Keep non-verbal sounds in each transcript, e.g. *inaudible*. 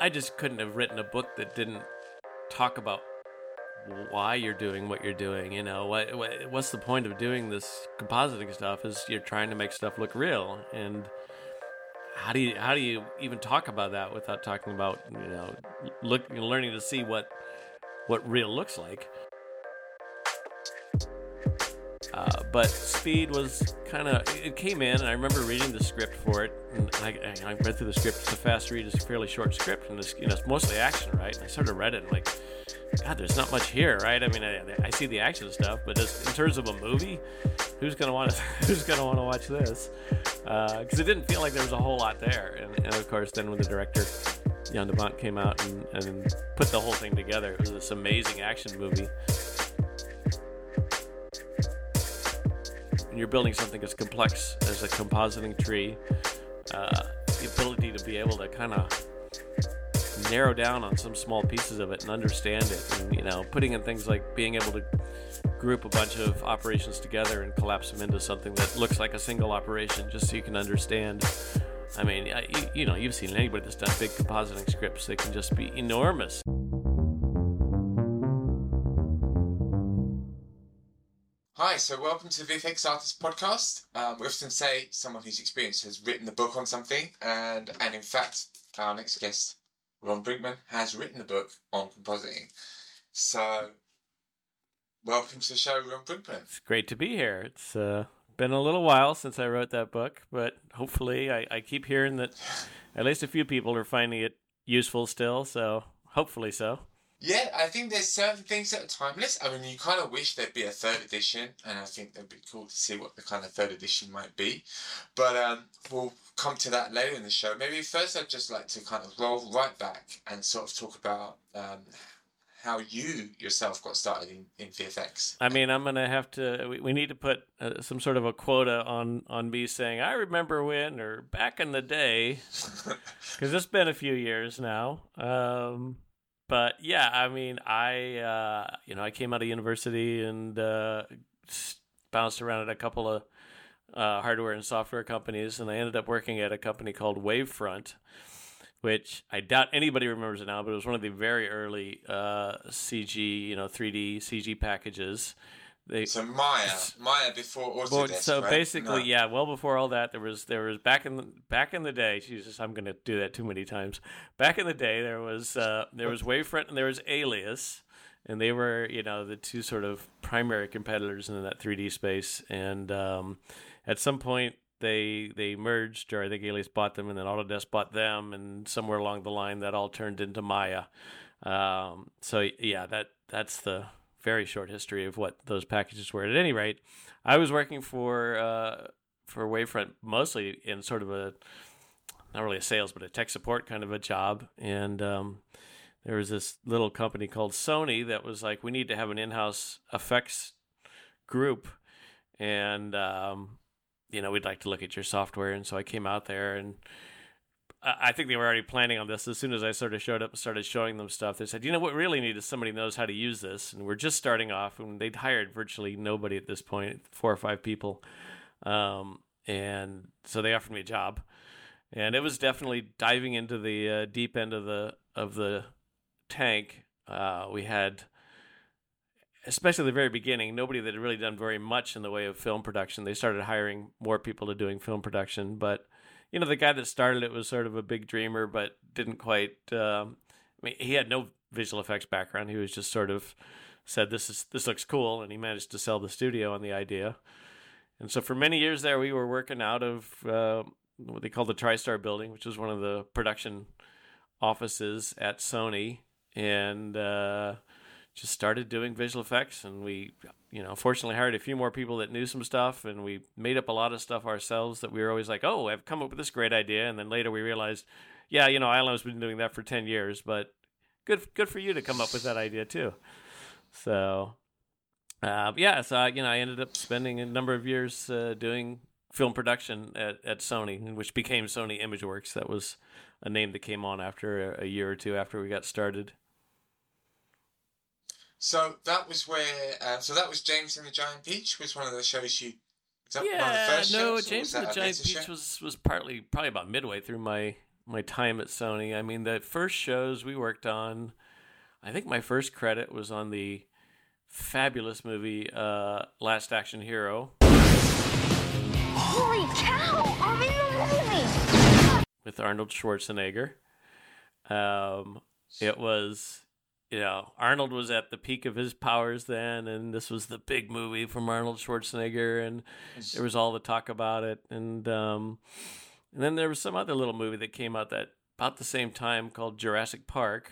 I just couldn't have written a book that didn't talk about why you're doing what you're doing. You know, what, what what's the point of doing this compositing stuff? Is you're trying to make stuff look real, and how do you how do you even talk about that without talking about you know look learning to see what what real looks like? But Speed was kind of it came in, and I remember reading the script for it, and I, I read through the script. It's a fast read, it's a fairly short script, and it's you know it's mostly action, right? And I sort of read it and like, God, there's not much here, right? I mean, I, I see the action stuff, but just in terms of a movie, who's gonna want to *laughs* who's gonna want to watch this? Because uh, it didn't feel like there was a whole lot there, and, and of course, then when the director Jan de Bont came out and, and put the whole thing together, it was this amazing action movie. When you're building something as complex as a compositing tree, uh, the ability to be able to kind of narrow down on some small pieces of it and understand it, and you know, putting in things like being able to group a bunch of operations together and collapse them into something that looks like a single operation, just so you can understand. I mean, you, you know, you've seen anybody that's done big compositing scripts; they can just be enormous. Hi, so welcome to the VFX Artist Podcast. Um, we often say someone whose experience has written the book on something, and and in fact, our next guest, Ron Brinkmann, has written the book on compositing. So, welcome to the show, Ron Brinkmann. It's great to be here. It's uh, been a little while since I wrote that book, but hopefully, I, I keep hearing that at least a few people are finding it useful still. So, hopefully, so. Yeah, I think there's certain things that are timeless. I mean, you kind of wish there'd be a third edition, and I think that'd be cool to see what the kind of third edition might be. But um, we'll come to that later in the show. Maybe first, I'd just like to kind of roll right back and sort of talk about um, how you yourself got started in, in VFX. I mean, I'm gonna have to. We, we need to put uh, some sort of a quota on on me saying I remember when or back in the day, *laughs* because it's been a few years now. Um, but yeah, I mean, I uh, you know I came out of university and uh, bounced around at a couple of uh, hardware and software companies, and I ended up working at a company called Wavefront, which I doubt anybody remembers it now, but it was one of the very early uh, CG, you know, 3D CG packages they, so Maya, *laughs* Maya before Autodesk. Well, so right? basically, no. yeah, well before all that, there was there was back in the, back in the day. Jesus, I'm going to do that too many times. Back in the day, there was uh, there was Wavefront and there was Alias, and they were you know the two sort of primary competitors in that 3D space. And um, at some point, they they merged, or I think Alias bought them, and then Autodesk bought them, and somewhere along the line, that all turned into Maya. Um, so yeah, that that's the very short history of what those packages were. At any rate, I was working for uh, for Wavefront mostly in sort of a not really a sales but a tech support kind of a job, and um, there was this little company called Sony that was like, we need to have an in-house effects group, and um, you know we'd like to look at your software, and so I came out there and I think they were already planning on this. As soon as I sort of showed up and started showing them stuff, they said, "You know what? Really need is somebody knows how to use this." And we're just starting off, and they'd hired virtually nobody at this point, four or five people, um, and so they offered me a job, and it was definitely diving into the uh, deep end of the of the tank. Uh, we had, especially the very beginning, nobody that had really done very much in the way of film production. They started hiring more people to doing film production, but you know, the guy that started it was sort of a big dreamer, but didn't quite. Um, I mean, he had no visual effects background. He was just sort of said, "This is this looks cool," and he managed to sell the studio on the idea. And so for many years there, we were working out of uh, what they call the TriStar building, which was one of the production offices at Sony, and uh, just started doing visual effects. And we you know, fortunately hired a few more people that knew some stuff, and we made up a lot of stuff ourselves that we were always like, oh, I've come up with this great idea, and then later we realized, yeah, you know, ILM's been doing that for ten years, but good, good for you to come up with that idea too. So, uh, yeah, so you know, I ended up spending a number of years uh, doing film production at, at Sony, which became Sony ImageWorks. That was a name that came on after a year or two after we got started. So that was where. Uh, so that was James and the Giant Peach was one of the shows you. yeah, no, James and the Giant Peach show? was was partly probably about midway through my my time at Sony. I mean, the first shows we worked on, I think my first credit was on the fabulous movie uh, Last Action Hero. Holy cow! I'm in the movie! with Arnold Schwarzenegger. Um, it was, you know, Arnold was at the peak of his powers then, and this was the big movie from Arnold Schwarzenegger, and there was all the talk about it, and um, and then there was some other little movie that came out that about the same time called Jurassic Park,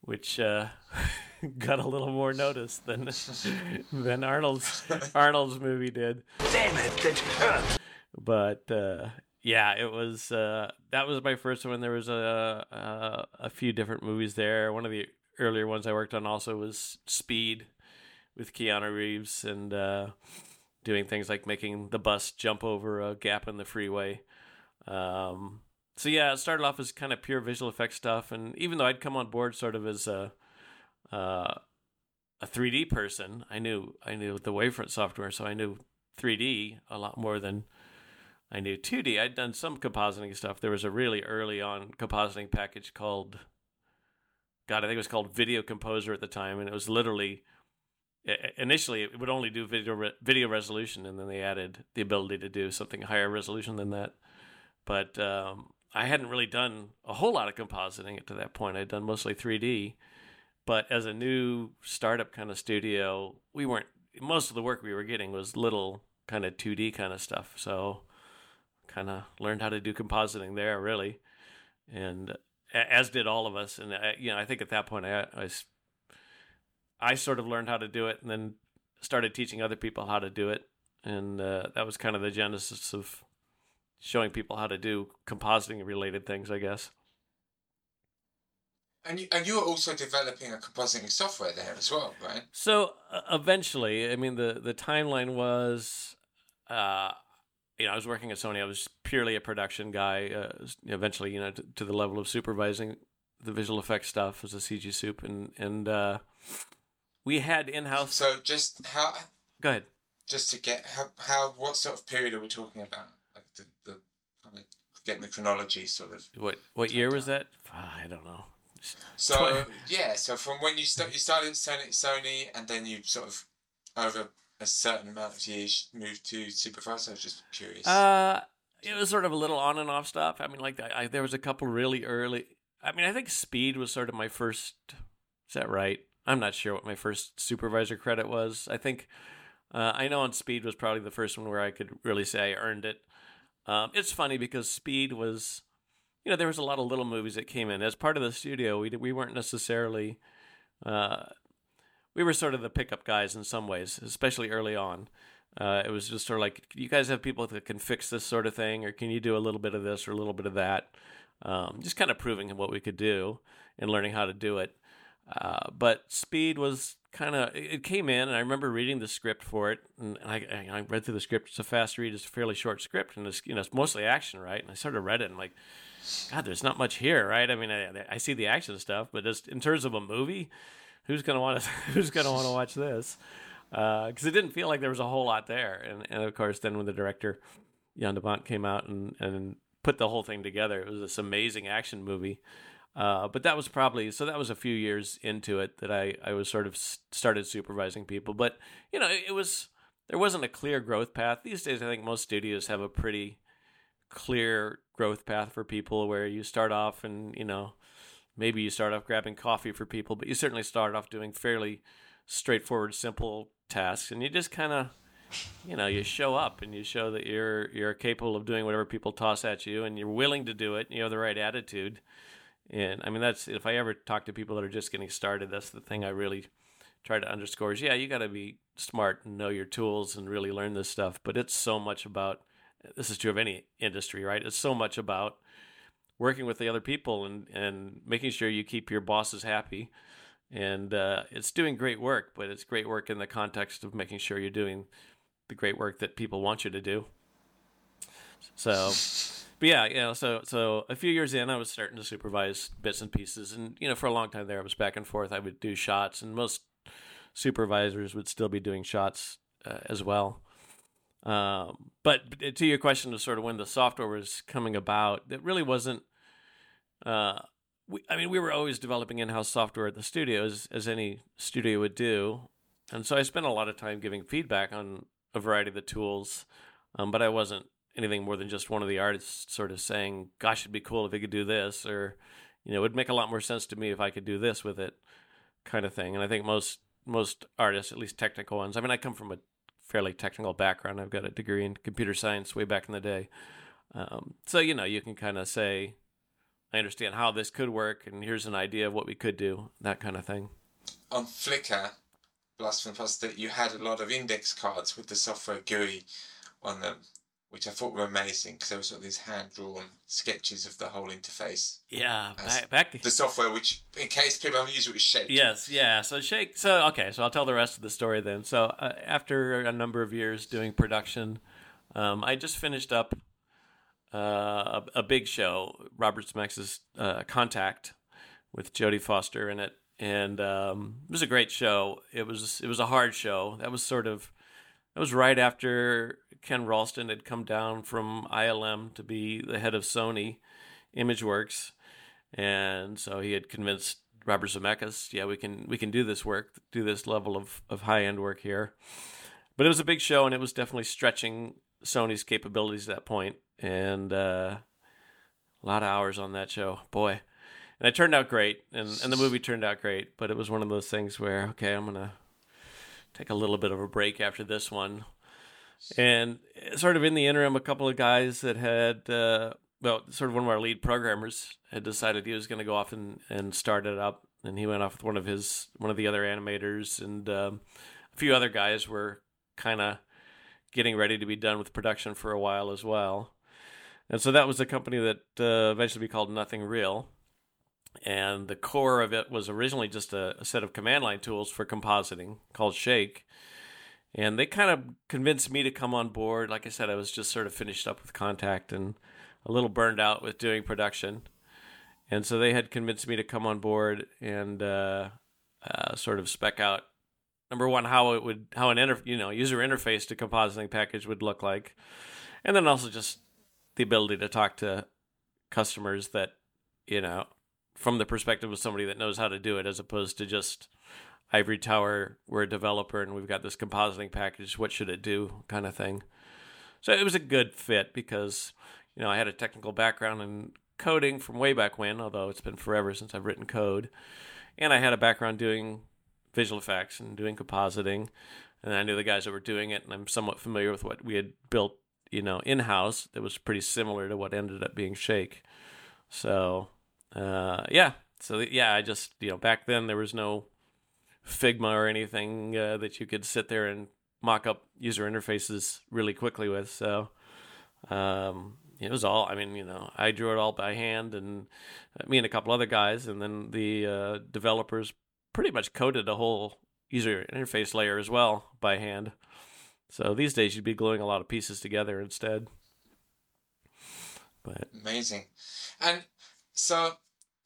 which uh, *laughs* got a little more notice than *laughs* than Arnold's Arnold's movie did. Damn it, that hurt. but uh, yeah, it was uh, that was my first one. There was a, a a few different movies there. One of the earlier ones I worked on also was Speed with Keanu Reeves and uh, doing things like making the bus jump over a gap in the freeway. Um, so yeah, it started off as kind of pure visual effects stuff, and even though I'd come on board sort of as a uh, a 3D person, I knew I knew the Wavefront software, so I knew 3D a lot more than I knew 2D. I'd done some compositing stuff. There was a really early on compositing package called, God, I think it was called Video Composer at the time, and it was literally initially it would only do video re- video resolution, and then they added the ability to do something higher resolution than that. But um, I hadn't really done a whole lot of compositing at to that point. I'd done mostly 3D, but as a new startup kind of studio, we weren't. Most of the work we were getting was little kind of 2D kind of stuff. So kind of learned how to do compositing there really. And as did all of us. And I, you know i think at that point I I sort of learned how to do it and then started teaching other people how to do it. And uh, that was kind of the genesis of showing people how to do compositing related things i guess. And you, and you were also developing a compositing software there as well, right? So uh, eventually, I mean, the the timeline was, uh, you know, I was working at Sony. I was purely a production guy. Uh, eventually, you know, to, to the level of supervising the visual effects stuff as a CG soup, and and uh, we had in house. So just how, Go ahead. just to get how, how what sort of period are we talking about? Like the, the kind of getting the chronology sort of. What what year was that? Ah, I don't know. So yeah, so from when you start, you started Sony, and then you sort of over a certain amount of years moved to supervisor. I was just curious. Uh, it was sort of a little on and off stuff. I mean, like I, there was a couple really early. I mean, I think Speed was sort of my first. Is that right? I'm not sure what my first supervisor credit was. I think uh, I know on Speed was probably the first one where I could really say I earned it. Um, it's funny because Speed was, you know, there was a lot of little movies that came in as part of the studio. We we weren't necessarily. Uh, we were sort of the pickup guys in some ways, especially early on. Uh, it was just sort of like, you guys have people that can fix this sort of thing, or can you do a little bit of this or a little bit of that? Um, just kind of proving what we could do and learning how to do it. Uh, but speed was kind of it came in, and I remember reading the script for it, and I, I read through the script. It's a fast read, it's a fairly short script, and it's you know it's mostly action, right? And I sort of read it, and like, God, there's not much here, right? I mean, I, I see the action stuff, but just in terms of a movie, who's gonna want to *laughs* who's gonna want to watch this? Because it didn't feel like there was a whole lot there, and and of course, then when the director Jan de Bont came out and and put the whole thing together, it was this amazing action movie. Uh, but that was probably so that was a few years into it that I, I was sort of started supervising people. But you know, it, it was there wasn't a clear growth path. These days, I think most studios have a pretty clear growth path for people where you start off and you know maybe you start off grabbing coffee for people, but you certainly start off doing fairly straightforward, simple tasks, and you just kind of you know you show up and you show that you're you're capable of doing whatever people toss at you and you're willing to do it and you have the right attitude. And i mean that's if i ever talk to people that are just getting started that's the thing i really try to underscore is yeah you got to be smart and know your tools and really learn this stuff but it's so much about this is true of any industry right? It's so much about working with the other people and and making sure you keep your bosses happy and uh, it's doing great work but it's great work in the context of making sure you're doing the great work that people want you to do so but yeah, you know, so so a few years in, I was starting to supervise bits and pieces, and you know, for a long time there, I was back and forth. I would do shots, and most supervisors would still be doing shots uh, as well. Um, but to your question of sort of when the software was coming about, it really wasn't uh, we, I mean, we were always developing in-house software at the studio, as, as any studio would do, and so I spent a lot of time giving feedback on a variety of the tools, um, but I wasn't anything more than just one of the artists sort of saying, "Gosh, it'd be cool if we could do this," or you know, it would make a lot more sense to me if I could do this with it, kind of thing. And I think most most artists, at least technical ones. I mean, I come from a fairly technical background. I've got a degree in computer science way back in the day, um, so you know, you can kind of say, "I understand how this could work, and here's an idea of what we could do," that kind of thing. On Flickr, the that you had a lot of index cards with the software GUI on them, which I thought were amazing because there were sort of these hand drawn sketches of the whole interface. Yeah, back, back The software, which, in case people haven't used it, was Shake. Yes, yeah. So Shake. So okay. So I'll tell the rest of the story then. So uh, after a number of years doing production, um, I just finished up uh, a, big show, Robert Zemeckis' uh, Contact, with Jodie Foster in it, and um, it was a great show. It was it was a hard show. That was sort of that was right after Ken Ralston had come down from ILM to be the head of Sony ImageWorks, and so he had convinced Robert Zemeckis, yeah, we can we can do this work, do this level of, of high end work here. But it was a big show, and it was definitely stretching Sony's capabilities at that point, and uh, a lot of hours on that show, boy. And it turned out great, and, and the movie turned out great. But it was one of those things where, okay, I'm gonna take a little bit of a break after this one. And sort of in the interim, a couple of guys that had, uh, well, sort of one of our lead programmers had decided he was going to go off and, and start it up. And he went off with one of his, one of the other animators, and um, a few other guys were kind of getting ready to be done with production for a while as well. And so that was a company that uh, eventually be called Nothing Real. And the core of it was originally just a, a set of command line tools for compositing called Shake. And they kind of convinced me to come on board. Like I said, I was just sort of finished up with Contact and a little burned out with doing production. And so they had convinced me to come on board and uh, uh, sort of spec out number one how it would how an you know user interface to compositing package would look like, and then also just the ability to talk to customers that you know from the perspective of somebody that knows how to do it as opposed to just ivory tower we're a developer and we've got this compositing package what should it do kind of thing. So it was a good fit because you know i had a technical background in coding from way back when although it's been forever since i've written code. And i had a background doing visual effects and doing compositing. And i knew the guys that were doing it and i'm somewhat familiar with what we had built you know in-house that was pretty similar to what ended up being shake. So uh, yeah. So yeah i just you know back then there was no figma or anything uh, that you could sit there and mock up user interfaces really quickly with. So um, it was all i mean you know i drew it all by hand and uh, me and a couple other guys and then the uh, developers pretty much coded a whole user interface layer as well by hand so these days you'd be gluing a lot of pieces together instead but Amazing. And so,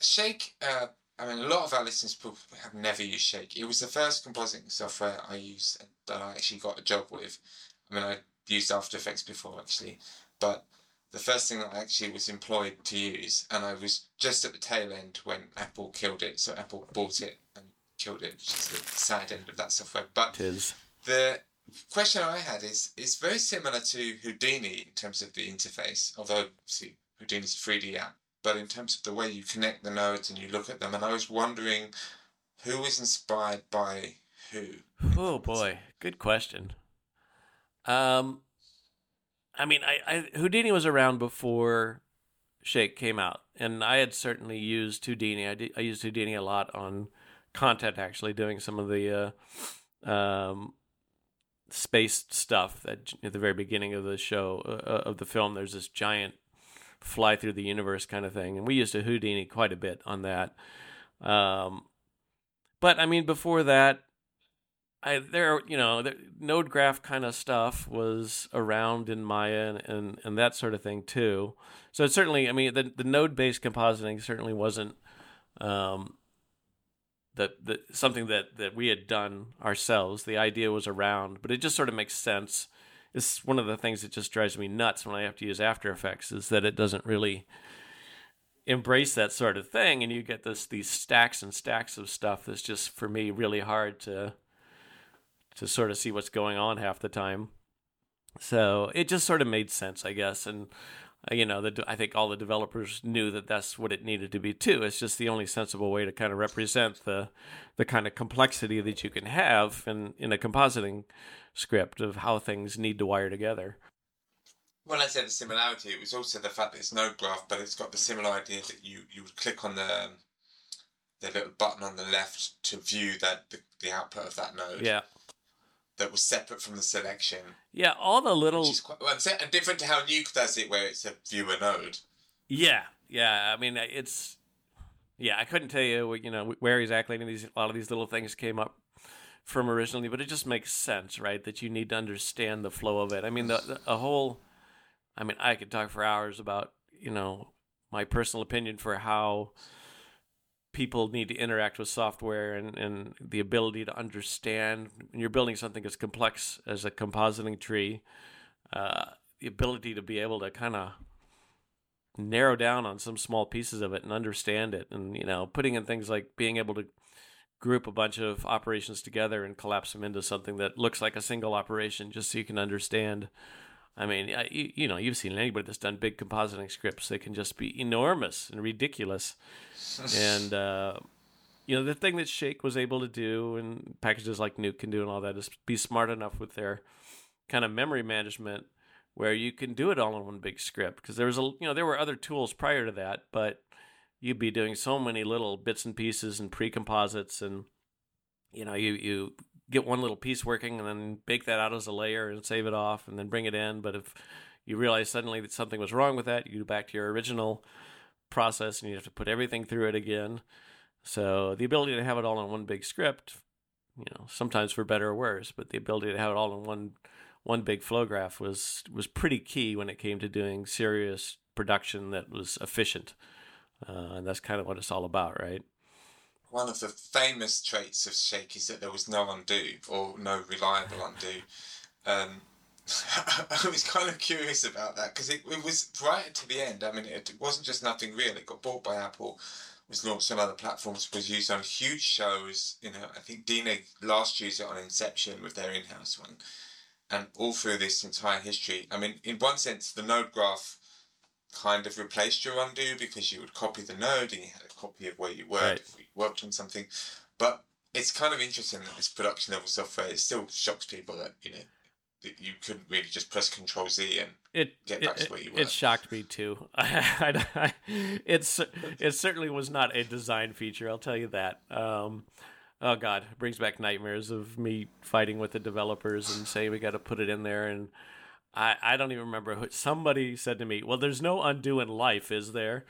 Shake, uh, I mean, a lot of our listeners probably have never used Shake. It was the first compositing software I used that I actually got a job with. I mean, I used After Effects before actually, but the first thing that I actually was employed to use, and I was just at the tail end when Apple killed it. So Apple bought it and killed it, which is the sad end of that software. But tis the question I had is is very similar to Houdini in terms of the interface, although see Houdini's a 3D app, but in terms of the way you connect the nodes and you look at them, and I was wondering who was inspired by who. Oh boy, good question. Um, I mean, I, I Houdini was around before Shake came out, and I had certainly used Houdini. I, did, I used Houdini a lot on Contact, actually, doing some of the uh, um, space stuff. At the very beginning of the show uh, of the film, there's this giant fly through the universe kind of thing, and we used a Houdini quite a bit on that. Um, but I mean, before that, I there you know the node graph kind of stuff was around in Maya and, and, and that sort of thing too. So certainly, I mean, the the node based compositing certainly wasn't um, the the something that that we had done ourselves. The idea was around, but it just sort of makes sense. It's one of the things that just drives me nuts when I have to use After Effects is that it doesn't really embrace that sort of thing, and you get this these stacks and stacks of stuff that's just for me really hard to to sort of see what's going on half the time. So it just sort of made sense, I guess, and Uh, you know, the, I think all the developers knew that that's what it needed to be too. It's just the only sensible way to kind of represent the the kind of complexity that you can have in in a compositing script of how things need to wire together. When I said the similarity, it was also the fact that it's node graph, but it's got the similar idea that you, you would click on the the little button on the left to view that the, the output of that node. Yeah. That was separate from the selection. Yeah, all the little Which is quite well, and different to how Nuke does it, where it's a viewer node. Yeah, yeah. I mean, it's yeah. I couldn't tell you, you know, where exactly any of these a lot of these little things came up from originally, but it just makes sense, right? That you need to understand the flow of it. I mean, the, the a whole. I mean, I could talk for hours about you know my personal opinion for how people need to interact with software and, and the ability to understand. When you're building something as complex as a compositing tree uh, the ability to be able to kind of narrow down on some small pieces of it and understand it and you know putting in things like being able to group a bunch of operations together and collapse them into something that looks like a single operation just so you can understand i mean you, you know you've seen anybody that's done big compositing scripts they can just be enormous and ridiculous. And uh, you know the thing that shake was able to do and packages like nuke can do and all that is be smart enough with their kind of memory management where you can do it all in one big script. Because there was a you know there were other tools prior to that but you'd be doing so many little bits and pieces and pre-composites and you know you you get one little piece working and then bake that out as a layer and save it off and then bring it in. But if you realize suddenly that something was wrong with that you go back to your original process and you have to put everything through it again. So the ability to have it all in one big script you know sometimes for better or worse but the ability to have it all in one one big flow graph was was pretty key when it came to doing serious production that was efficient, uh, and that's kind of what it's all about, right? One of the famous traits of Shake is that there was no undo or no reliable undo. Um, *laughs* I was kind of curious about that because it, it was right to the end. I mean, it, it wasn't just nothing real. It got bought by Apple, was launched on other platforms, was used on huge shows. You know, I think DNEG last used it on Inception with their in-house one and all through this entire history. I mean, in one sense, the node graph kind of replaced your undo because you would copy the node and you had a copy of where you worked Right. if you worked on something. But it's kind of interesting that this production level software it still shocks people that you know that you couldn't really just press Control Z and It Get it, back to where you were. it shocked me too. *laughs* It's it certainly was not a design feature. I'll tell you that. Um, oh God, it brings back nightmares of me fighting with the developers and saying we got to put it in there. And I I don't even remember who somebody said to me, "Well, there's no undo in life, is there?"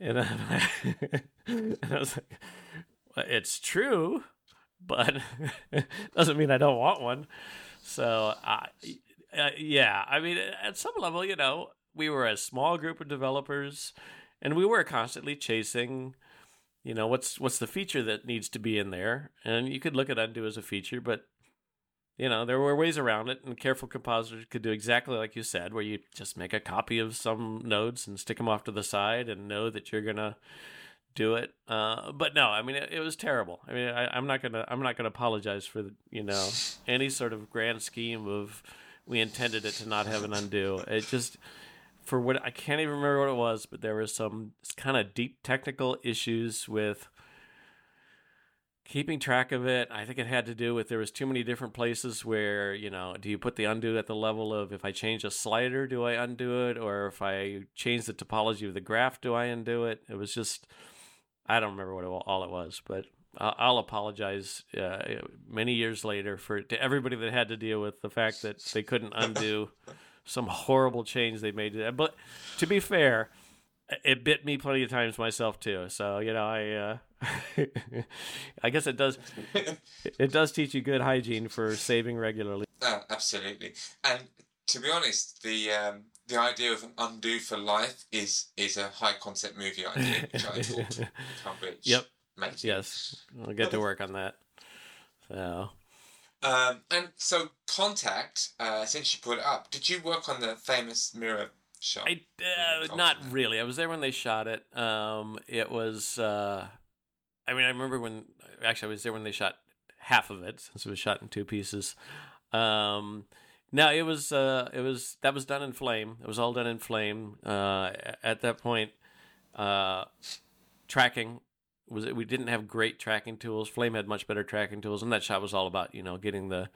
And I, *laughs* and I was like, well, "It's true, but *laughs* doesn't mean I don't want one." So I uh, yeah, I mean, at some level, you know, we were a small group of developers, and we were constantly chasing, you know, what's what's the feature that needs to be in there, and you could look at undo as a feature, but you know, there were ways around it, and careful compositors could do exactly like you said, where you just make a copy of some nodes and stick them off to the side, and know that you're gonna do it. Uh, but no, I mean, it, it was terrible. I mean, I, I'm not gonna I'm not gonna apologize for you know *laughs* any sort of grand scheme of we intended it to not have an undo. It just for what I can't even remember what it was, but there was some kind of deep technical issues with keeping track of it. I think it had to do with there was too many different places where, you know, do you put the undo at the level of if I change a slider, do I undo it? Or if I change the topology of the graph, do I undo it? It was just, I don't remember what it, all it was, but I'll, apologize uh, many years later for to everybody that had to deal with the fact that they couldn't undo *laughs* some horrible change they made. to that. But to be fair, it bit me plenty of times myself too. So you know, I uh, I guess it does it does teach you good hygiene for saving regularly. Uh, absolutely. And to be honest, the um, the idea of an undo for life is is a high concept movie idea, which I thought *laughs* Rich Yep. makes. Yes, I'll get to work on that. So Um, and so Contact, uh, since you put it up, did you work on the famous mirror shot? I uh, not really. I was there when they shot it. Um, it was. Uh, I mean, I remember when. Actually, I was there when they shot half of it, since it was shot in two pieces. Um, no, it was. Uh, it was that was done in flame. It was all done in flame. Uh, at that point, uh, tracking was. We didn't have great tracking tools. Flame had much better tracking tools, and that shot was all about you know getting the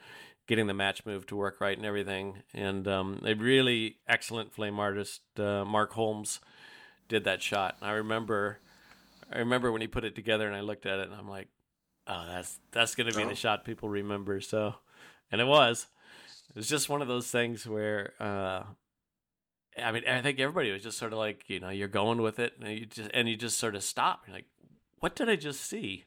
getting the match move to work right and everything. And um, a really excellent flame artist, uh, Mark Holmes, did that shot. I remember, I remember when he put it together, and I looked at it, and I'm like, "Oh, that's that's gonna be Oh. the shot people remember." So, and it was. It was just one of those things where, uh, I mean, I think everybody was just sort of like, you know, you're going with it, and you just and you just sort of stop. You're like, "What did I just see?"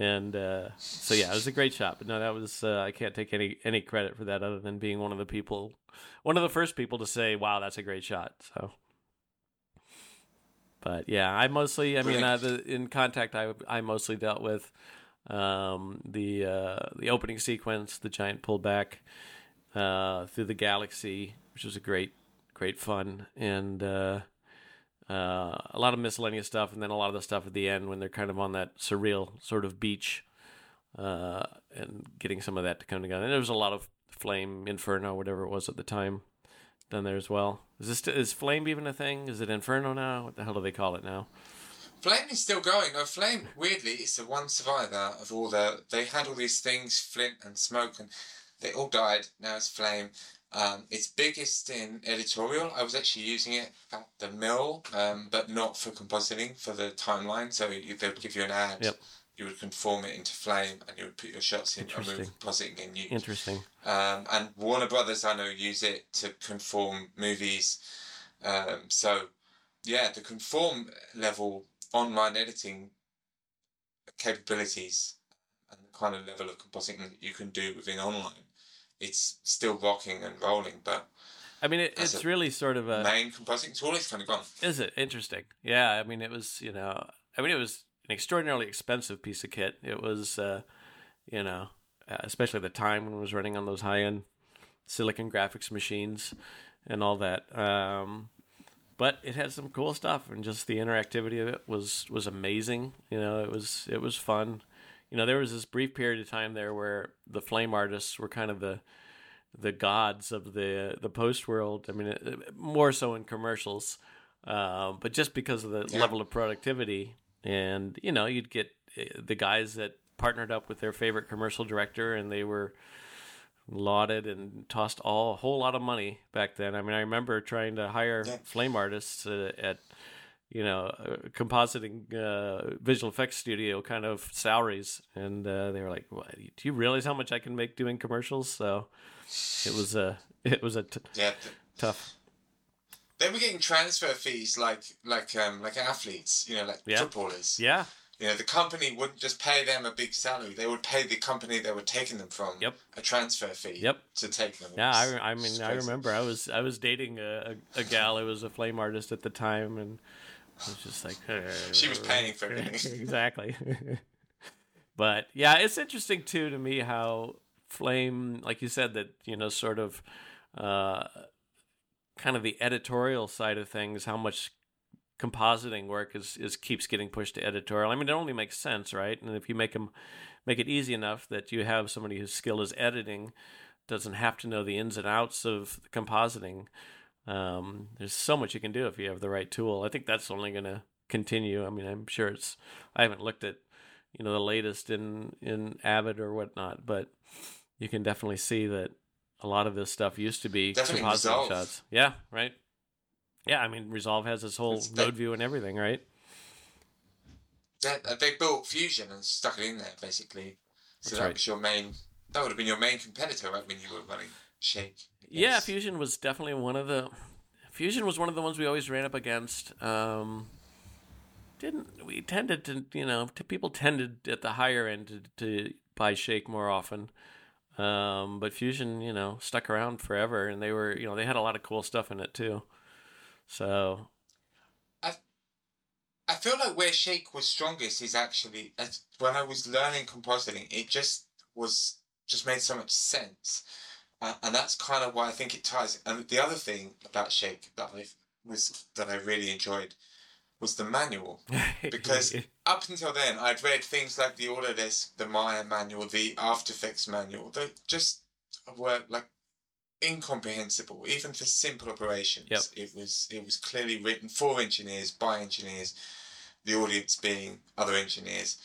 And uh, so yeah, it was a great shot. But no, that was uh, I can't take any any credit for that other than being one of the people, one of the first people to say, "Wow, that's a great shot." So, but yeah, I mostly, I mean, uh, the, in contact, I I mostly dealt with um, the uh, the opening sequence, the giant pullback uh, through the galaxy, which was a great great fun and. Uh, uh, a lot of miscellaneous stuff, and then a lot of the stuff at the end when they're kind of on that surreal sort of beach, uh, and getting some of that to come together. And there was a lot of flame inferno, whatever it was at the time, done there as well. Is this is flame even a thing? Is it inferno now? What the hell do they call it now? Flame is still going. No, Flame, weirdly, is the one survivor of all the. They had all these things, flint and smoke, and they all died. Now it's Flame. Um, it's biggest in editorial. I was actually using it at the mill, um, but not for compositing, for the timeline. So you, they would give you an ad. Yep. You would conform it into Flame, and you would put your shots in and compositing in use. Interesting. Um, and Warner Brothers, I know, use it to conform movies. Um, so, yeah, the conform level online editing capabilities and the kind of level of compositing that you can do within online, it's still rocking and rolling. But I mean, it, it's really sort of a. main compositing tool It's kind of gone. Is it interesting? Yeah, I mean, it was you know, I mean, it was an extraordinarily expensive piece of kit. It was, uh, you know, uh, especially at the time when it was running on those high end silicon graphics machines and all that. Um, but it had some cool stuff, and just the interactivity of it was was amazing. You know, it was it was fun. You know, there was this brief period of time there where the flame artists were kind of the the gods of the the post world. I mean, it, more so in commercials, uh, but just because of the Yeah. level of productivity, and you know, you'd get uh, the guys that partnered up with their favorite commercial director, and they were lauded and tossed all a whole lot of money back then. I mean, I remember trying to hire Yeah. flame artists uh, at you know uh, compositing uh, visual effects studio kind of salaries, and uh, they were like, what, "Do you realize how much I can make doing commercials?" So it was a it was a t- Yeah, tough. They were getting transfer fees like like um like athletes, you know, like Yeah. footballers. Yeah, You know, the company wouldn't just pay them a big salary; they would pay the company they were taking them from Yep. a transfer fee. Yep. To take them. yeah. I, I mean, I remember I was I was dating a, a, a gal who was a flame artist at the time, and I was just like, She was paying for everything. *laughs* exactly. *laughs* but yeah, it's interesting too to me how Flame, like you said, that you know, sort of, uh, kind of the editorial side of things, how much compositing work is, is keeps getting pushed to editorial. I mean, it only makes sense, right? And if you make them make it easy enough that you have somebody whose skill is editing, doesn't have to know the ins and outs of compositing. Um, there's so much you can do if you have the right tool. I think that's only going to continue. I mean, I'm sure it's. I haven't looked at, you know, the latest in in Avid or whatnot, but you can definitely see that a lot of this stuff used to be compositing Resolve. shots. Yeah, right. Yeah, I mean, Resolve has this whole It's that- node view and everything, right? They, they built Fusion and stuck it in there basically. So That's that right. was your main. That would have been your main competitor, right, when you were running Shake. Yeah. Fusion was definitely one of the. Fusion was one of the ones we always ran up against. Um, didn't we tended to you know to people tended at the higher end to, to buy Shake more often, um, but Fusion you know stuck around forever and they were you know they had a lot of cool stuff in it too. So I I feel like where Shake was strongest is actually when I was learning compositing. It just was just made so much sense uh, and that's kind of why I think it ties. And the other thing about Shake that I was that I really enjoyed was the manual *laughs* because up until then I'd read things like the Autodesk, the Maya manual, the After Effects manual. They just were like incomprehensible, even for simple operations. Yep. It was it was clearly written for engineers by engineers, the audience being other engineers,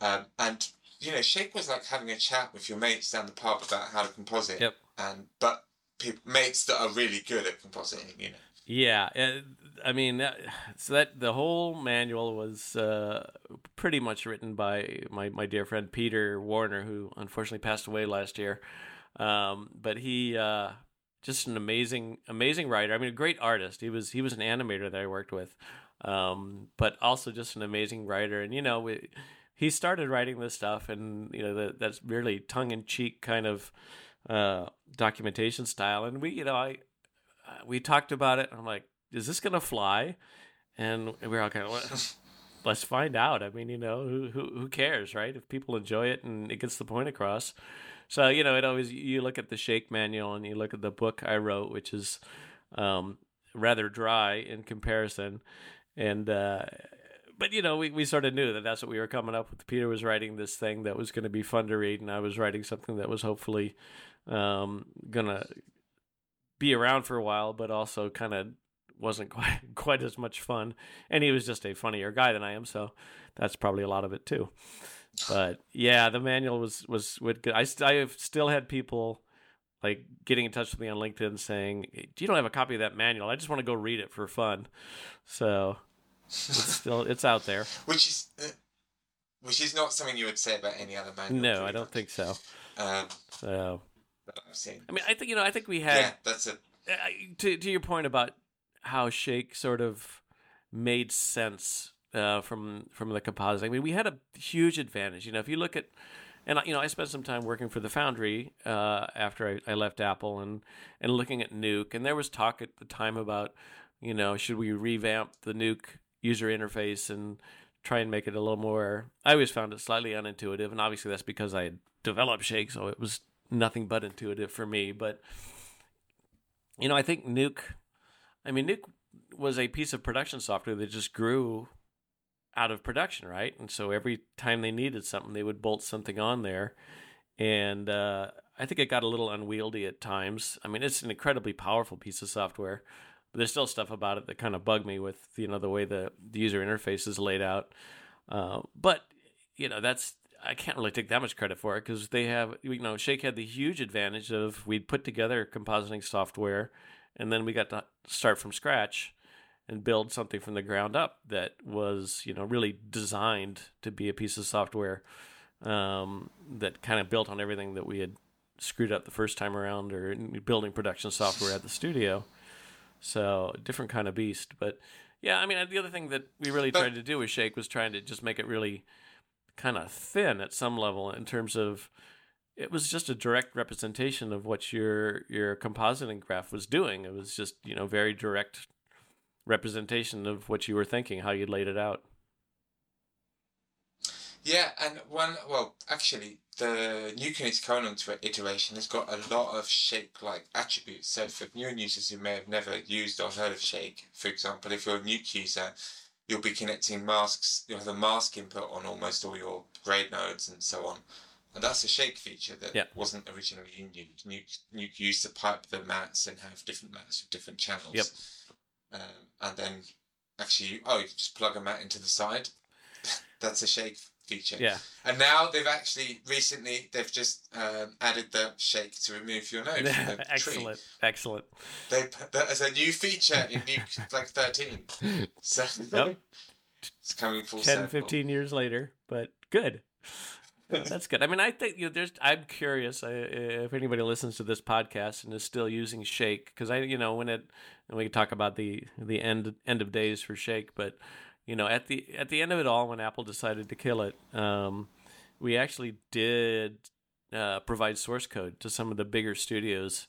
um, and you know, Shake was like having a chat with your mates down the pub about how to composite. Yep. And but peop mates that are really good at compositing, you know. Yeah, I mean, so that the whole manual was uh, pretty much written by my, my dear friend Peter Warner, who unfortunately passed away last year. Um, but he uh, just an amazing amazing writer. I mean, a great artist. He was he was an animator that I worked with, um, but also just an amazing writer. And you know, we, he started writing this stuff, and you know, the, that's really tongue in cheek kind of uh, documentation style. And we, you know, I we talked about it. I'm like, is this gonna fly? And we are all kind of, well, *laughs* let's find out. I mean, you know, who, who who cares, right? If people enjoy it and it gets the point across. So you know, it always you look at the Shake manual and you look at the book I wrote, which is um, rather dry in comparison, and. Uh, but you know, we, we sort of knew that that's what we were coming up with. Peter was writing this thing that was going to be fun to read, and I was writing something that was hopefully um, gonna be around for a while, but also kind of wasn't *laughs* quite quite as much fun. And he was just a funnier guy than I am, so that's probably a lot of it too. But yeah, the manual was was with good. I st- I have still had people like getting in touch with me on LinkedIn saying, "You don't have a copy of that manual. I just want to go read it for fun." So it's *laughs* still it's out there. Which is uh, which is not something you would say about any other manual. No, I don't much. think so. Um, So that I've seen. I mean, I think you know, I think we had Yeah, that's a I- to to your point about how Shake sort of made sense uh, from from the compositing. I mean, we had a huge advantage. You know, if you look at and you know, I spent some time working for the Foundry uh, after I, I left Apple, and and looking at Nuke, and there was talk at the time about, you know, should we revamp the Nuke user interface and try and make it a little more. I always found it slightly unintuitive, and obviously that's because I had developed Shake, so it was nothing but intuitive for me. But you know, I think Nuke. I mean, Nuke was a piece of production software that just grew out of production, right? And so every time they needed something, they would bolt something on there. And uh, I think it got a little unwieldy at times. I mean, it's an incredibly powerful piece of software, but there's still stuff about it that kind of bug me with you know the way the, the user interface is laid out. Uh, but you know, that's I can't really take that much credit for it because they have you know Shake had the huge advantage of we'd put together compositing software, and then we got to start from scratch and build something from the ground up that was you know really designed to be a piece of software um, that kind of built on everything that we had screwed up the first time around or building production software at the studio. So different kind of beast but yeah i mean the other thing that we really But- tried to do with shake was trying to just make it really kind of thin at some level in terms of it was just a direct representation of what your your compositing graph was doing it was just you know very direct representation of what you were thinking how you laid it out Yeah, and one well, actually, the new colon to iteration has got a lot of Shake-like attributes. So for new users who may have never used or heard of Shake, for example, if you're a Nuke user, you'll be connecting masks. You'll have a mask input on almost all your grade nodes and so on. And that's a Shake feature that Yeah. wasn't originally in Nuke. Nuke. Nuke used to pipe the mattes and have different mattes with different channels. Yep. Um, and then actually, oh, you just plug a matte into the side. *laughs* that's a Shake feature. yeah And now they've actually recently they've just um, added the shake to remove your from the *laughs* tree. excellent excellent They put that as a new feature in Nuke *laughs* like thirteen. So Yep. it's coming full 10 circle. 15 years later but good that's good i mean i think you know, there's i'm curious if anybody listens to this podcast and is still using shake because i you know when it and we can talk about the the end end of days for shake but you know at the at the end of it all when apple decided to kill it um, we actually did uh, provide source code to some of the bigger studios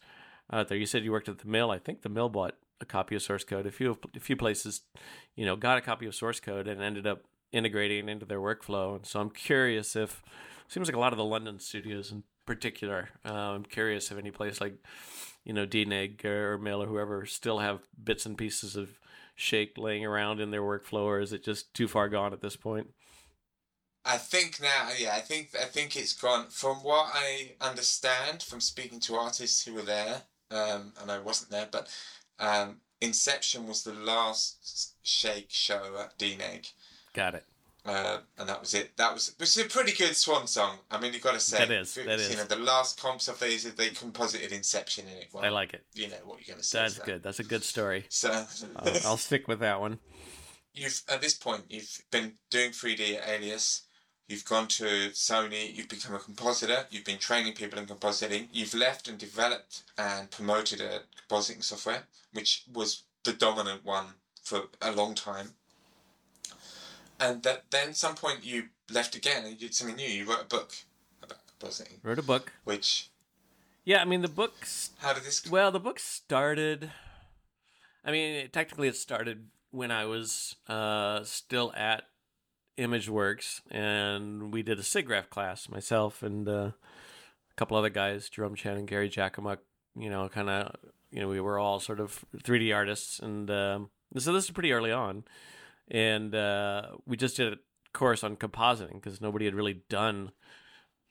out there. You said you worked at the mill. I think the mill bought a copy of source code. A few a few places you know got a copy of source code and ended up integrating into their workflow. And so i'm curious if seems like a lot of the london studios in particular. Uh, I'm curious if any place like, you know, DNEG or Mill or whoever still have bits and pieces of Shake laying around in their workflow, or is it just too far gone at this point? I think now, yeah, I think I think it's gone. From what I understand from speaking to artists who were there, um, and I wasn't there, but um, Inception was the last Shake show at DNEG. Got it. Uh, and that was it. That was which is a pretty good swan song. I mean, you've got to say That is, that You is. know, the last comps of these, they composited Inception in it. Well, I like it. You know what you're going to say. That's so. good. That's a good story. So I'll, *laughs* I'll stick with that one. you've at this point you've been doing 3D at Alias. You've gone to Sony. You've become a compositor. You've been training people in compositing. You've left and developed and promoted a compositing software, which was the dominant one for a long time. And that then some point you left again and you did something new. You wrote a book about compositing, Wrote a book. which Yeah, I mean the book's how did this? Well, the book started. I mean, it, technically, it started when I was uh, still at ImageWorks, and we did a SIGGRAPH class, myself and uh, a couple other guys, Jerome Chen and Gary Jackemuk. You know, kind of, you know, we were all sort of 3D artists, and um, so this is pretty early on, and uh, we just did a course on compositing because nobody had really done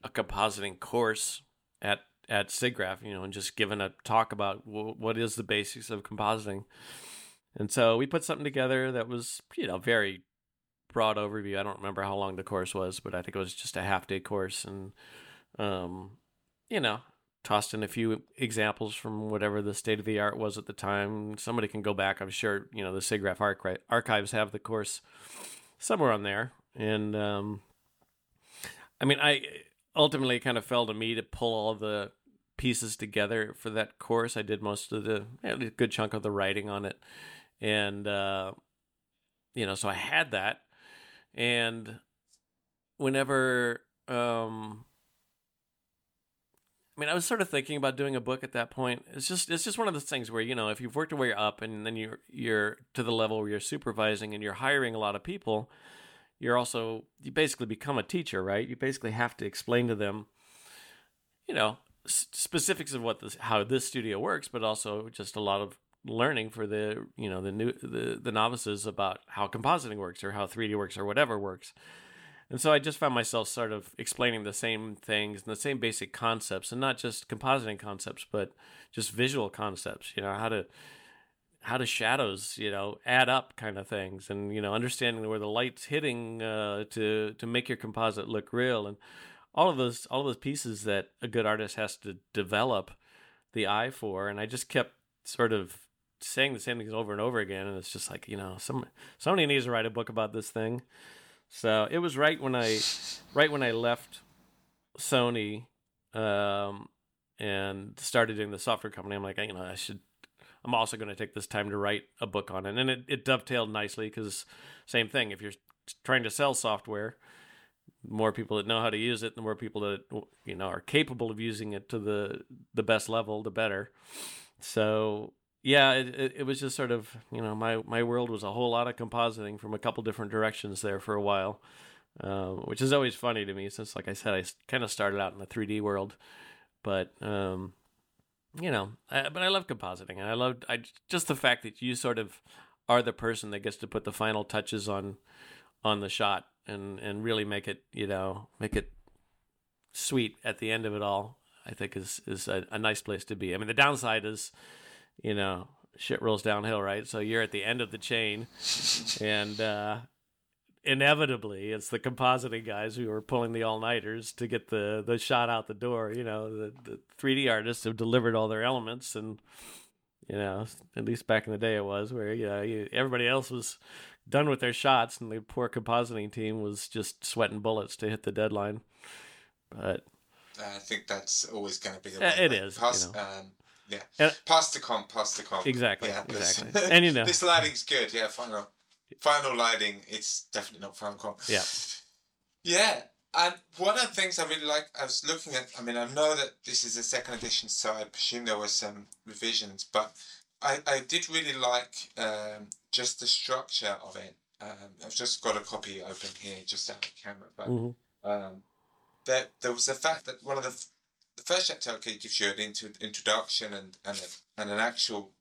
a compositing course at at SIGGRAPH, you know, and just given a talk about w- what is the basics of compositing. And so we put something together that was, you know, very broad overview. I don't remember how long the course was, but I think it was just a half day course, and um, you know, tossed in a few examples from whatever the state of the art was at the time. Somebody can go back. I'm sure you know the SIGGRAPH archi- archives have the course somewhere on there, and um, I mean, I ultimately kind of fell to me to pull all the pieces together for that course. I did most of the a good chunk of the writing on it, and uh, you know, so I had that, and whenever um, I mean, I was sort of thinking about doing a book at that point. It's just it's just one of those things where you know if you've worked your way up and then you're you're to the level where you're supervising and you're hiring a lot of people, you're also you basically become a teacher, right? You basically have to explain to them, you know, specifics of what this how this studio works, but also just a lot of learning for the you know the new the the novices about how compositing works or how 3D works or whatever works. And so I just found myself sort of explaining the same things and the same basic concepts, and not just compositing concepts, but just visual concepts. You know how to how do shadows you know add up kind of things, and you know understanding where the light's hitting uh, to to make your composite look real, and all of those all of those pieces that a good artist has to develop the eye for. And I just kept sort of saying the same things over and over again, and it's just like you know some somebody needs to write a book about this thing. So it was right when I, right when I left Sony, um, and started doing the software company. I'm like, you know, I should. I'm also going to take this time to write a book on it, and it, it dovetailed nicely because same thing. If you're trying to sell software, more people that know how to use it, the more people that you know are capable of using it to the the best level, the better. So yeah, it, it, was just sort of you know my my world was a whole lot of compositing from a couple different directions there for a while, um, which is always funny to me since like I said I kind of started out in the 3D world, but um, you know, I, but I love compositing and I loved I just the fact that you sort of are the person that gets to put the final touches on on the shot and and really make it you know make it sweet at the end of it all. I think is is a, a nice place to be. I mean, the downside is you know, shit rolls downhill, right? So you're at the end of the chain, *laughs* and uh, inevitably, it's the compositing guys who are pulling the all nighters to get the the shot out the door. You know, the the 3D artists have delivered all their elements, and you know, at least back in the day, it was where you know you, everybody else was done with their shots, and the poor compositing team was just sweating bullets to hit the deadline. But I think that's always going to be the Uh, way. it is, you know. um, yeah. And- pass the comp, pass the comp. Exactly, Yeah, this- exactly. *laughs* And you know- this lighting's good. Yeah, final, final lighting. It's definitely not final comp. Yeah. Yeah. And one of the things I really like, I was looking at, I mean, I know that this is a second edition, so I presume there were some revisions, but I, I did really like um, just the structure of it. Um, I've just got a copy open here, just out of the camera, but Mhm. um, there, there was the fact that one of the the first chapter okay gives you an intro, introduction and and, a, and an actual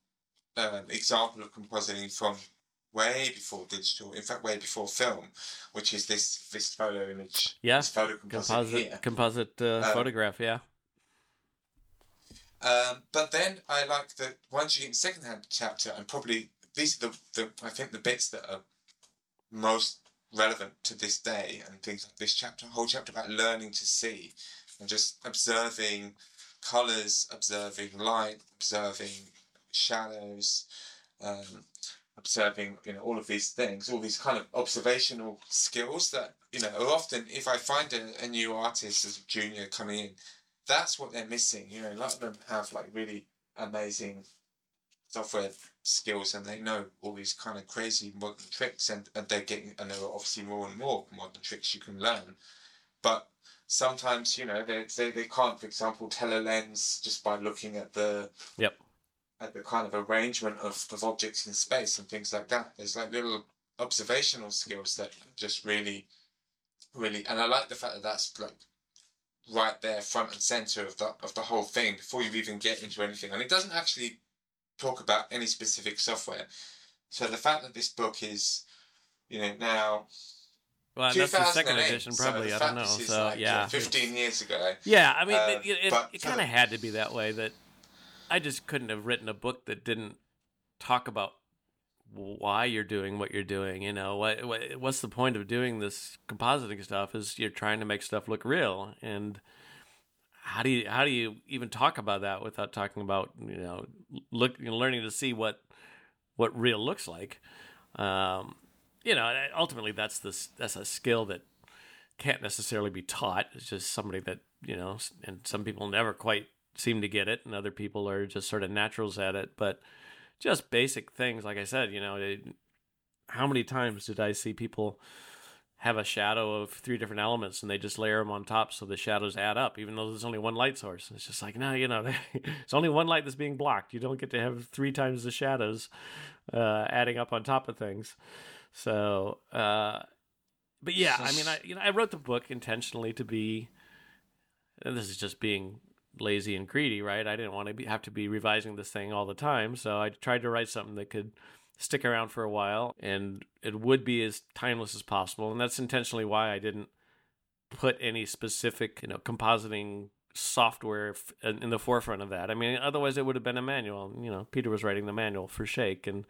um, example of compositing from way before digital, in fact, way before film, which is this this photo image. Yeah, this photo composite composite here. composite uh, Um, photograph. Yeah, Um, but then I like that once you get in the second hand chapter, and probably these are the, the I think the bits that are most relevant to this day and things like this chapter, whole chapter about learning to see and just observing colors, observing light, observing shadows, um, observing you know all of these things, all these kind of observational skills that you know often if I find a, a new artist as a junior coming in, that's what they're missing. You know, a lot of them have like really amazing software skills and they know all these kind of crazy modern tricks and, and they're getting and there are obviously more and more modern tricks you can learn. But sometimes, you know, they they, they can't, for example, tell a lens just by looking at the Yep. at the kind of arrangement of, of objects in space and things like that. There's like little observational skills that just really really and I like the fact that that's like right there front and center of the of the whole thing before you even get into anything and it doesn't actually talk about any specific software so the fact that this book is you know now well, that's the second 2008, edition, probably. I don't know. So like, yeah, 15 years ago Yeah, I mean, Uh, it, it, it kind of had to be that way. That I just couldn't have written a book that didn't talk about why you're doing what you're doing. You know, what, what what's the point of doing this compositing stuff? Is you're trying to make stuff look real, and how do you how do you even talk about that without talking about you know look learning to see what what real looks like? Um, you know, ultimately that's this that's a skill that can't necessarily be taught. It's just somebody that you know, and some people never quite seem to get it, and other people are just sort of naturals at it. But just basic things, like I said, you know, it, how many times did I see people have a shadow of three different elements and they just layer them on top so the shadows add up, even though there's only one light source? It's just like, no, you know, *laughs* it's only one light that's being blocked. You don't get to have three times the shadows uh, adding up on top of things. So, uh, but yeah, I mean, I you know, I wrote the book intentionally to be. And this is just being lazy and greedy, right? I didn't want to be, have to be revising this thing all the time, so I tried to write something that could stick around for a while and it would be as timeless as possible. And that's intentionally why I didn't put any specific, you know, compositing software in the forefront of that. I mean, otherwise it would have been a manual. You know, Peter was writing the manual for Shake, and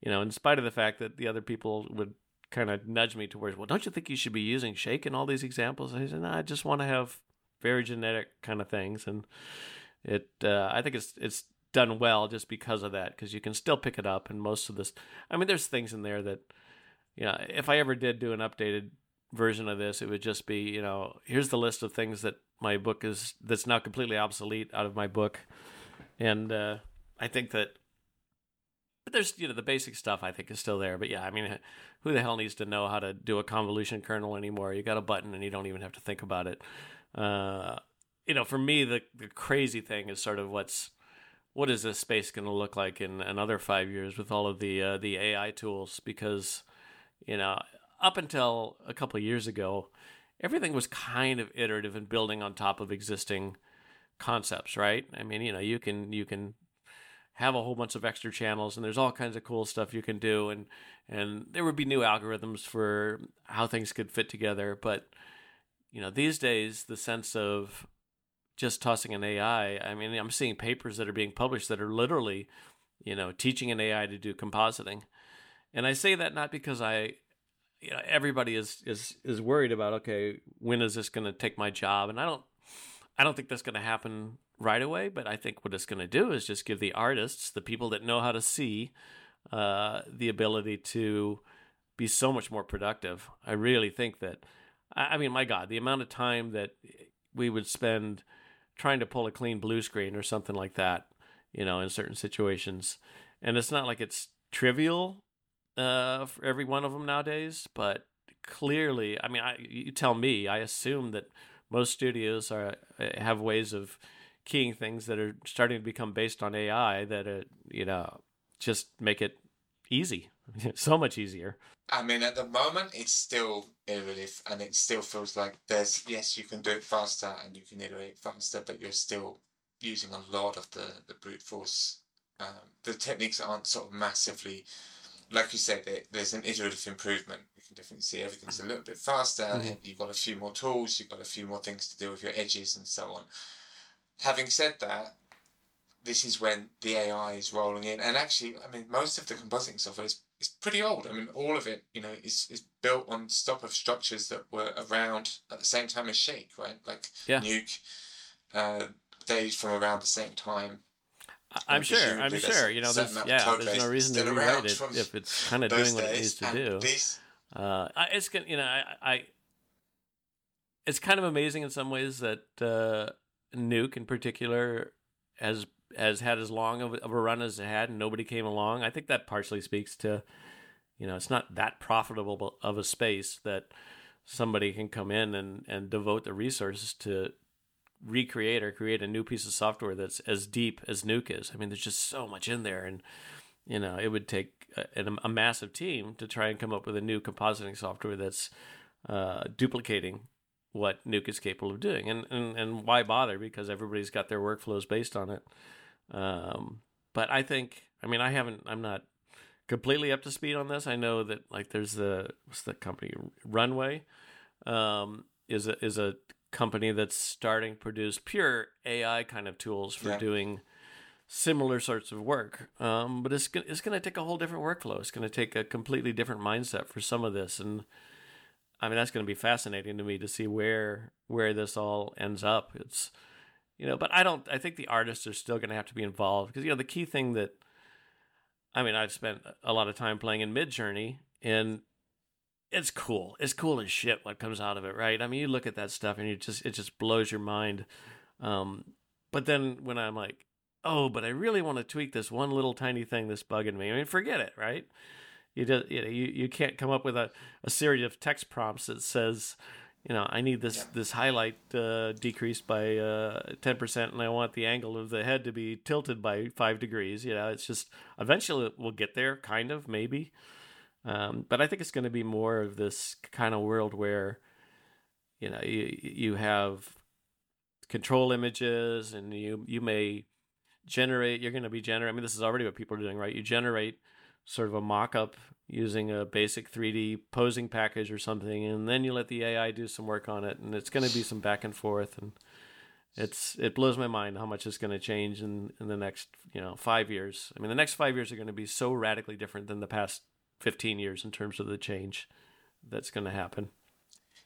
you know, in spite of the fact that the other people would kind of nudge me towards, well, don't you think you should be using Shake in all these examples? And I said, no, I just want to have very genetic kind of things, and it, uh, I think it's it's done well just because of that, because you can still pick it up, and most of this, I mean, there's things in there that, you know, if I ever did do an updated version of this, it would just be, you know, here's the list of things that my book is that's now completely obsolete out of my book, and uh, I think that. But there's, you know, the basic stuff I think is still there. But yeah, I mean, who the hell needs to know how to do a convolution kernel anymore? You got a button and you don't even have to think about it. Uh, you know, for me, the the crazy thing is sort of what's what is this space going to look like in another five years with all of the uh, the AI tools? Because you know, up until a couple of years ago, everything was kind of iterative and building on top of existing concepts, right? I mean, you know, you can you can have a whole bunch of extra channels and there's all kinds of cool stuff you can do and and there would be new algorithms for how things could fit together, but you know, these days the sense of just tossing an AI, I mean, I'm seeing papers that are being published that are literally, you know, teaching an AI to do compositing. And I say that not because I you know everybody is is is worried about okay when is this going to take my job and i don't i don't think that's going to happen right away but i think what it's going to do is just give the artists the people that know how to see uh, the ability to be so much more productive i really think that I, mean my god the amount of time that we would spend trying to pull a clean blue screen or something like that you know in certain situations and it's not like it's trivial uh, for every one of them nowadays. But clearly, I mean, I, you tell me. I assume that most studios are have ways of keying things that are starting to become based on AI that are, you know just make it easy. *laughs* so much easier. I mean, at the moment, it's still iterative, and it still feels like there's yes, you can do it faster and you can iterate faster, but you're still using a lot of the the brute force. Um, the techniques aren't sort of massively, like you said, there, there's an iterative improvement. You can definitely see everything's a little bit faster. Mhm. You've got a few more tools. You've got a few more things to do with your edges and so on. Having said that, this is when the AI is rolling in, and actually, I mean, most of the compositing software is, is pretty old. I mean, all of it, you know, is, is built on top of structures that were around at the same time as Shake, right? Like Yeah. Nuke, uh, days from around the same time. I'm sure. I'm sure. You know, there's yeah. There's no reason to rewrite it if it's kind of doing what it needs to do. These, Uh, it's you know, I, I, it's kind of amazing in some ways that uh, Nuke in particular has has had as long of, of a run as it had, and nobody came along. I think that partially speaks to, you know, it's not that profitable of a space that somebody can come in and and devote the resources to recreate or create a new piece of software that's as deep as Nuke is. I mean, there's just so much in there, and you know, it would take a, a massive team to try and come up with a new compositing software that's uh, duplicating what Nuke is capable of doing. And, and and why bother? Because everybody's got their workflows based on it. Um, but I think, I mean, I haven't, I'm not completely up to speed on this. I know that like there's the what's the company Runway um, is a is a company that's starting to produce pure AI kind of tools for Yeah. doing similar sorts of work. Um, but it's it's going to take a whole different workflow. It's going to take a completely different mindset for some of this, and I mean that's going to be fascinating to me to see where where this all ends up. It's you know, but I don't. I think the artists are still going to have to be involved because you know the key thing that I mean I've spent a lot of time playing in Midjourney and it's cool. It's cool as shit what comes out of it, right? I mean, you look at that stuff and you just it just blows your mind. Um, but then when I'm like, oh, but I really want to tweak this one little tiny thing that's bugging me. I mean, forget it, right? You just you know, you, you can't come up with a, a series of text prompts that says, you know, I need this Yeah. this highlight uh, decreased by ten percent, and I want the angle of the head to be tilted by five degrees. You know, it's just eventually we'll get there, kind of maybe. Um, but I think it's going to be more of this kind of world where, you know, you you have control images, and you you may generate. You're going to be generate. I mean, this is already what people are doing, right? You generate sort of a mock-up using a basic 3D posing package or something, and then you let the AI do some work on it, and it's going to be some back and forth, and it's it blows my mind how much is going to change in in the next you know five years. I mean, the next five years are going to be so radically different than the past 15 years in terms of the change that's going to happen.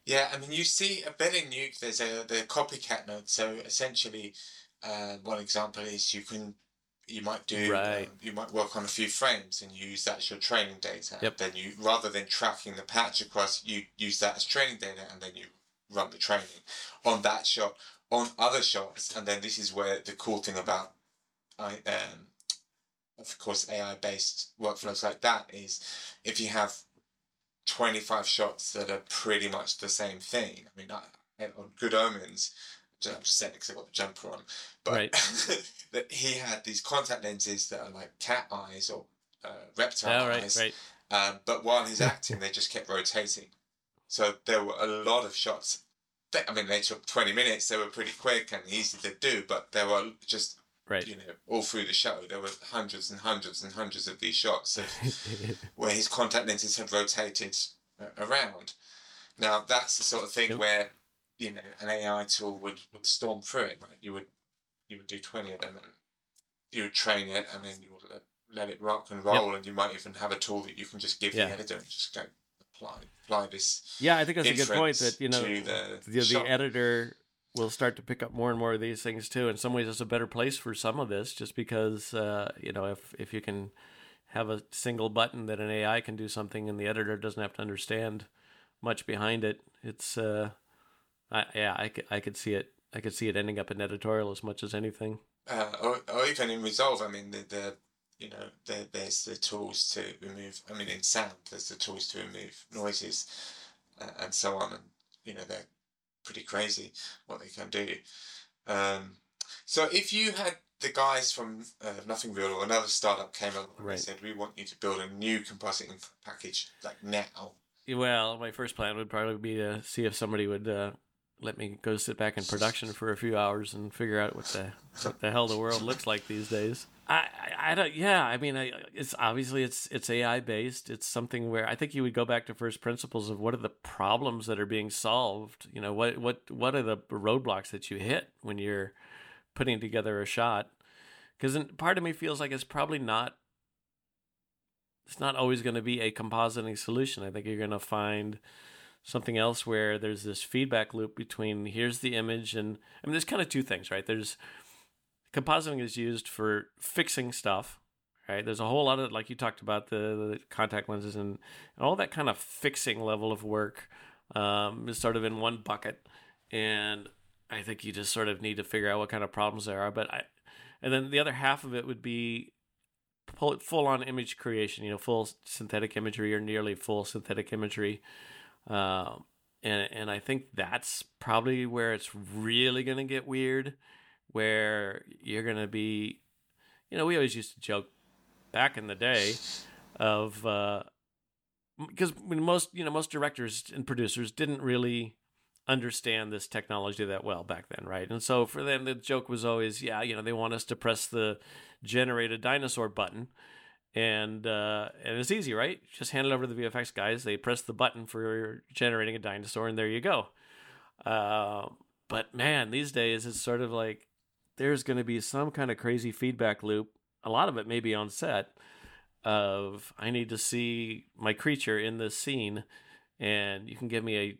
Yeah, I mean, you see a bit in Nuke. There's a the copycat node. So essentially, uh, one example is you can you might do Right. um, you might work on a few frames and use that as your training data. Yep. Then you rather than tracking the patch across, you use that as training data, and then you run the training on that shot on other shots. And then this is where the cool thing about I um of course AI based workflows like that is if you have 25 shots that are pretty much the same thing. I mean, I, on Good Omens, I'm just saying because I got the jumper on, but Right. *laughs* that he had these contact lenses that are like cat eyes or uh, reptile Oh, right, eyes. right. Um, but while he's *laughs* acting, they just kept rotating. So there were a lot of shots. That, I mean, they took 20 minutes. They were pretty quick and easy to do, but there were just, Right. you know, all through the show, there were hundreds and hundreds and hundreds of these shots of *laughs* where his contact lenses had rotated uh, around. Now that's the sort of thing Yep. where you know an AI tool would, would storm through it. Right? You would you would do twenty of them, and you would train it, and then you would let, let it rock and roll, and you might even have a tool that you can just give Yeah. the editor and just go apply apply this. Yeah, I think that's a good point. That you know, the the, the editor will start to pick up more and more of these things too. In some ways, it's a better place for some of this, just because uh, you know if if you can have a single button that an AI can do something, and the editor doesn't have to understand much behind it. It's uh, I, yeah, I could I could see it. I could see it ending up in editorial as much as anything. uh, or, or even in Resolve, I mean, the, the you know, there, there's the tools to remove. I mean, in sound, there's the tools to remove noises uh, and so on, and you know, they're pretty crazy what they can do. Um, so if you had the guys from uh, Nothing Real or another startup came along and Right. they said, we want you to build a new composite info package like now. Well, my first plan would probably be to see if somebody would uh, let me go sit back in production for a few hours and figure out what the what the hell the world looks like these days. I, I, I don't. Yeah, I mean, I, it's obviously it's it's AI based. It's something where I think you would go back to first principles of what are the problems that are being solved. You know, what what what are the roadblocks that you hit when you're putting together a shot? Because part of me feels like it's probably not it's not always going to be a compositing solution. I think you're going to find something else where there's this feedback loop between here's the image and I mean there's kind of two things, right? There's compositing is used for fixing stuff, right? There's a whole lot of like you talked about the, the contact lenses and, and all that kind of fixing level of work um, is sort of in one bucket, and I think you just sort of need to figure out what kind of problems there are. But I, and then the other half of it would be full, full on image creation, you know, full synthetic imagery or nearly full synthetic imagery. Um, and, and I think that's probably where it's really going to get weird, where you're going to be, you know, we always used to joke back in the day of, uh, because when most, you know, most directors and producers didn't really understand this technology that well back then, right? And so for them, the joke was always, yeah, you know, they want us to press the generate a dinosaur button, and uh, and it's easy, right? Just hand it over to the VFX guys. They press the button for generating a dinosaur, and there you go. Uh, but man, these days it's sort of like there's going to be some kind of crazy feedback loop. A lot of it may be on set. Of I need to see my creature in this scene, and you can give me a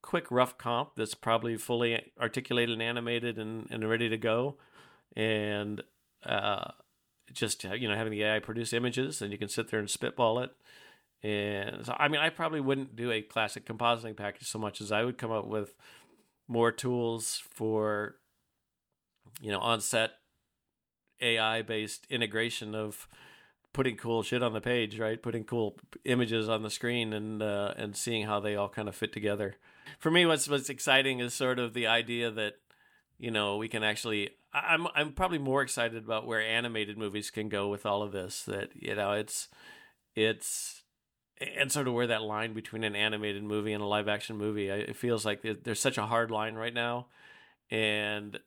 quick rough comp that's probably fully articulated and animated and, and ready to go and uh, just you know having the ai produce images and you can sit there and spitball it. And so i mean i probably wouldn't do a classic compositing package so much as i would come up with more tools for you know on set ai based integration of putting cool shit on the page right? Putting cool images on the screen and uh, and seeing how they all kind of fit together. For me what's what's exciting is sort of the idea that you know we can actually i'm i'm probably more excited about where animated movies can go with all of this that you know it's it's and sort of where that line between an animated movie and a live action movie it feels like there's such a hard line right now. And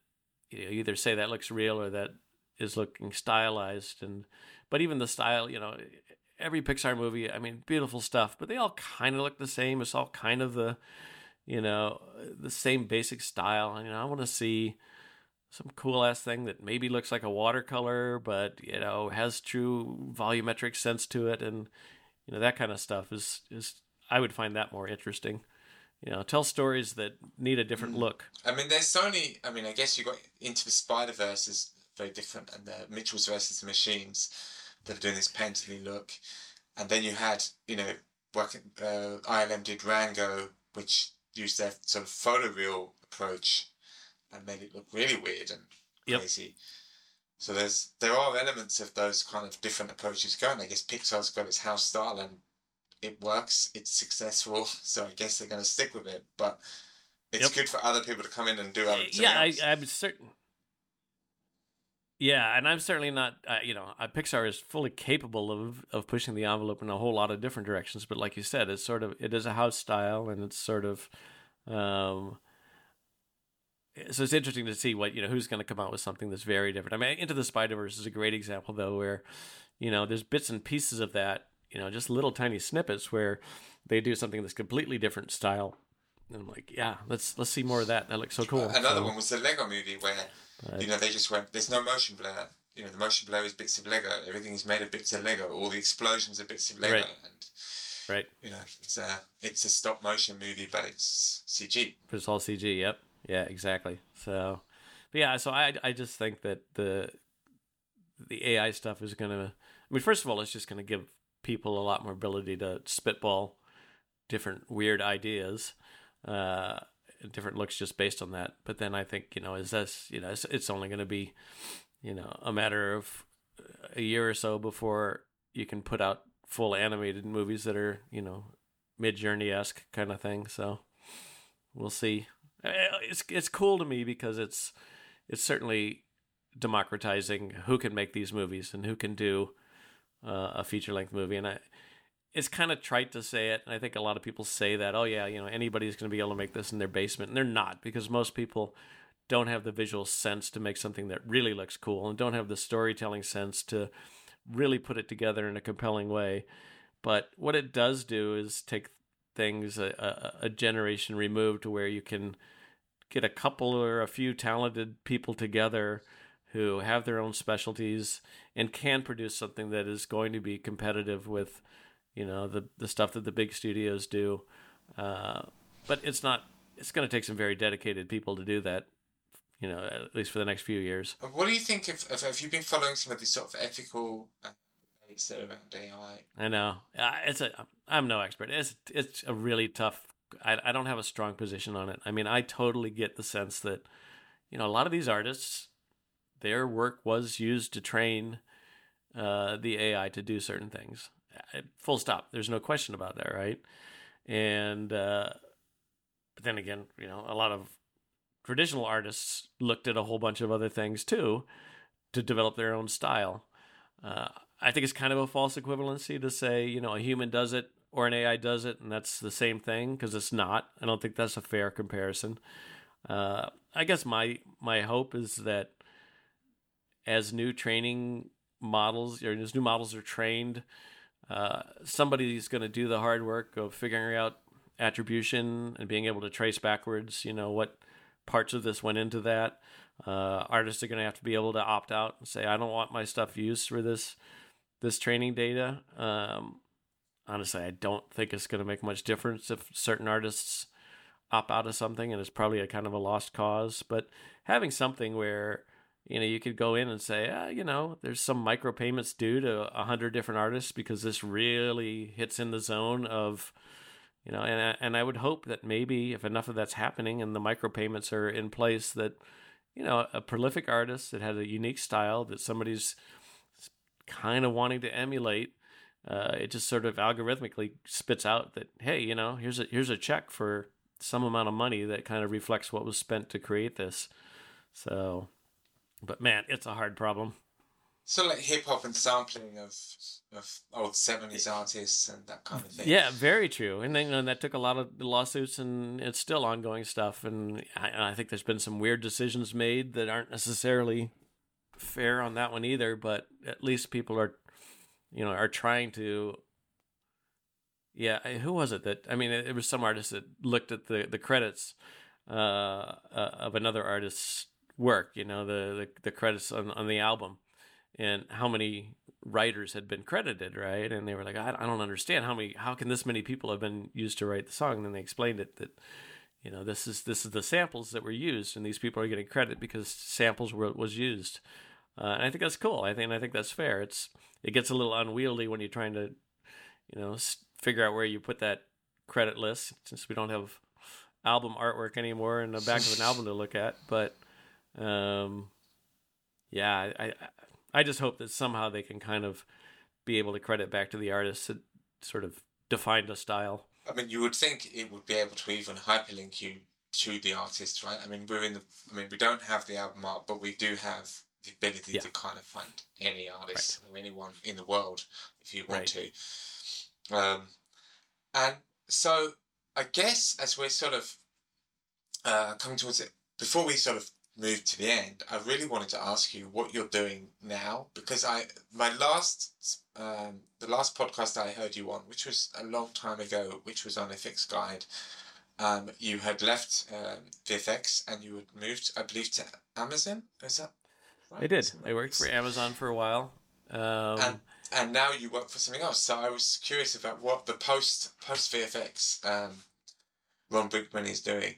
you know, either say that looks real or that is looking stylized and but even the style you know every pixar movie i mean beautiful stuff but they all kind of look the same. It's all kind of the you know the same basic style you know i want to see some cool ass thing that maybe looks like a watercolor but you know has true volumetric sense to it and you know that kind of stuff is is i would find that more interesting you know tell stories that need a different look I mean, there's Sony. I mean, I guess you got into the Spider Verse is very different, and the Mitchells versus the Machines that are doing this painterly look, and then you had you know working. Uh, ILM did Rango, which used their sort of photoreal approach, and made it look really weird and Yep. crazy. So there's there are elements of those kind of different approaches going. I guess Pixar's got its house style and it works. It's successful, *laughs* so I guess they're going to stick with it. But it's Yep. good for other people to come in and do other things. yeah I, i'm certain yeah and i'm certainly not uh, you know uh, pixar is fully capable of of pushing the envelope in a whole lot of different directions but like you said it's sort of it is a house style and it's sort of um so it's interesting to see what you know who's going to come out with something that's very different. I mean into the spider verse is a great example though where you know there's bits and pieces of that you know just little tiny snippets where they do something that's completely different style. And i'm like yeah let's let's see more of that. That looks so cool Another So- one was the Lego movie where Right. you know they just went. There's no motion blur. You know the motion blur is bits of Lego. Everything is made of bits of Lego. All the explosions are bits of Lego. Right. And right you know it's a it's a stop motion movie, but it's CG. But it's all CG. Yep. Yeah. Exactly. So, but yeah. So I I just think that the the AI stuff is gonna. I mean, first of all, it's just gonna give people a lot more ability to spitball different weird ideas, uh, different looks just based on that. But then I think you know, is this you know, it's, it's only gonna be you know a matter of a year or so before you can put out full animated movies that are you know Midjourney esque kind of thing. So we'll see. Uh, It's it's cool to me because it's it's certainly democratizing who can make these movies and who can do uh, a feature length movie. And I, it's kind of trite to say it. And I think a lot of people say that, oh, yeah, you know, anybody's going to be able to make this in their basement. And they're not because most people don't have the visual sense to make something that really looks cool and don't have the storytelling sense to really put it together in a compelling way. But what it does do is take things a, a, a generation removed to where you can get a couple or a few talented people together who have their own specialties and can produce something that is going to be competitive with, you know, the the stuff that the big studios do. Uh, but it's not. It's going to take some very dedicated people to do that. You know, at least for the next few years. What do you think of, of have you been following some of these sort of ethical uh, debates that are around AI? I know. Uh, It's a. I'm no expert. It's it's a really tough. I I don't have a strong position on it. I mean, I totally get the sense that, you know, a lot of these artists, their work was used to train uh, the AI to do certain things. Full stop. There's no question about that, right? And uh, but then again, you know, a lot of traditional artists looked at a whole bunch of other things too to develop their own style. Uh, I think it's kind of a false equivalency to say, you know, a human does it or an AI does it, and that's the same thing because it's not. I don't think that's a fair comparison. Uh, I guess my my hope is that as new training models or as new models are trained, uh, somebody's going to do the hard work of figuring out attribution and being able to trace backwards. You know what parts of this went into that. Uh, artists are going to have to be able to opt out and say, "I don't want my stuff used for this this training data." Um, honestly, I don't think it's going to make much difference if certain artists opt out of something, and it's probably a kind of a lost cause. But having something where you know you could go in and say, ah, you know, there's some micropayments due to a hundred different artists because this really hits in the zone of you know, and I- and I would hope that maybe if enough of that's happening and the micropayments are in place, that you know, a prolific artist that has a unique style that somebody's kind of wanting to emulate, uh, it just sort of algorithmically spits out that hey, you know, here's a here's a check for some amount of money that kind of reflects what was spent to create this. So, but man, it's a hard problem. So like hip hop and sampling of of old seventies artists and that kind of thing. Yeah, very true. And then you know, that took a lot of lawsuits, and it's still ongoing stuff. And I, I think there's been some weird decisions made that aren't necessarily fair on that one either. But at least people are, you know, are trying to. Yeah, who was it that? I mean, it, it was some artist that looked at the the credits uh, uh, of another artist's work. You know, the the, the credits on on the album, and how many writers had been credited, right? And they were like, I, I don't understand how many, how can this many people have been used to write the song? And then they explained it that, you know, this is this is the samples that were used, and these people are getting credit because samples were was used. Uh, and I think that's cool. I think I think that's fair. It's it gets a little unwieldy when you're trying to, you know, figure out where you put that credit list since we don't have album artwork anymore in the back of an album to look at. But um, yeah, I, I just hope that somehow they can kind of be able to credit back to the artists that sort of defined a style. I mean, you would think it would be able to even hyperlink you to the artist, right? I mean, we're in the. I mean, we don't have the album art, but we do have the ability Yeah. to kind of find any artist or anyone in the world if you want to. Um, and so, I guess as we're sort of uh, coming towards it, before we sort of move to the end, I really wanted to ask you what you're doing now because I my last um, the last podcast I heard you on, which was a long time ago, which was on fxguide. Um, you had left um, VFX and you had moved, I believe, to Amazon. Is that? Right? I did. I worked for. Amazon for a while. Um, and and now you work for something else. So I was curious about what the post post VFX um, Ron Brinkmann is doing.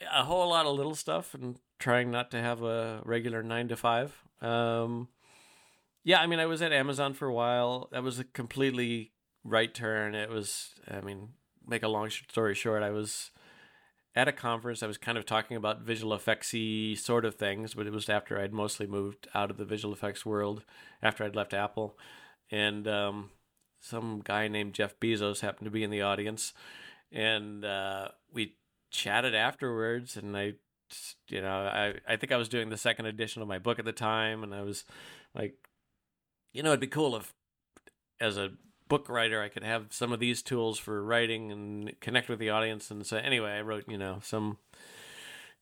A whole lot of little stuff and trying not to have a regular nine to five. Um, yeah, I mean, I was at Amazon for a while. That was a completely right turn. It was, I mean, make a long story short, I was at a conference. I was kind of talking about visual effectsy sort of things, but it was after I'd mostly moved out of the visual effects world after I'd left Apple, and um, some guy named Jeff Bezos happened to be in the audience, and uh, we chatted afterwards, and I you know, I I think I was doing the second edition of my book at the time, and I was like, you know, it'd be cool if, as a book writer, I could have some of these tools for writing and connect with the audience. And so, anyway, I wrote, you know, some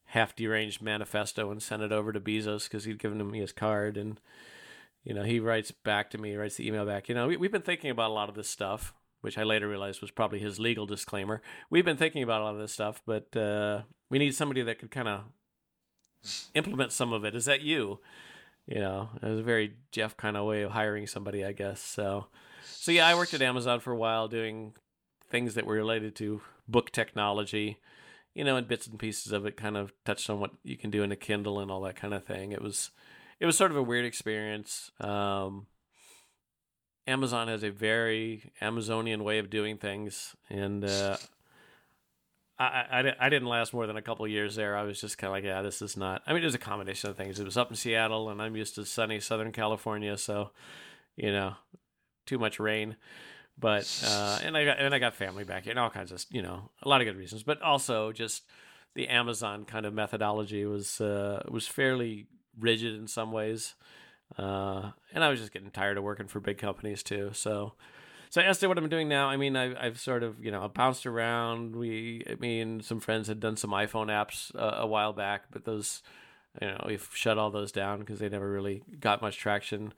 half deranged manifesto and sent it over to Bezos because he'd given me his card. And, you know, he writes back to me, writes the email back. You know, we, we've been thinking about a lot of this stuff, which I later realized was probably his legal disclaimer. We've been thinking about a lot of this stuff, but uh, we need somebody that could kind of implement some of it. Is that you? You know, it was a very Jeff kind of way of hiring somebody, I guess. So, so yeah, I worked at Amazon for a while doing things that were related to book technology, you know, and bits and pieces of it kind of touched on what you can do in a Kindle and all that kind of thing. It was, it was sort of a weird experience. Um, Amazon has a very Amazonian way of doing things, and uh, I, I, I didn't last more than a couple years there. I was just kind of like, yeah, this is not. I mean, it was a combination of things. It was up in Seattle, and I'm used to sunny Southern California, so you know, too much rain. But uh, and I got and I got family back here, and all kinds of you know, a lot of good reasons. But also just the Amazon kind of methodology was uh, was fairly rigid in some ways, uh, and I was just getting tired of working for big companies too. So so as to what I'm doing now, I mean, I've, I've sort of, you know, bounced around. We, I mean, some friends had done some iPhone apps uh, a while back, but those, you know, we've shut all those down because they never really got much traction.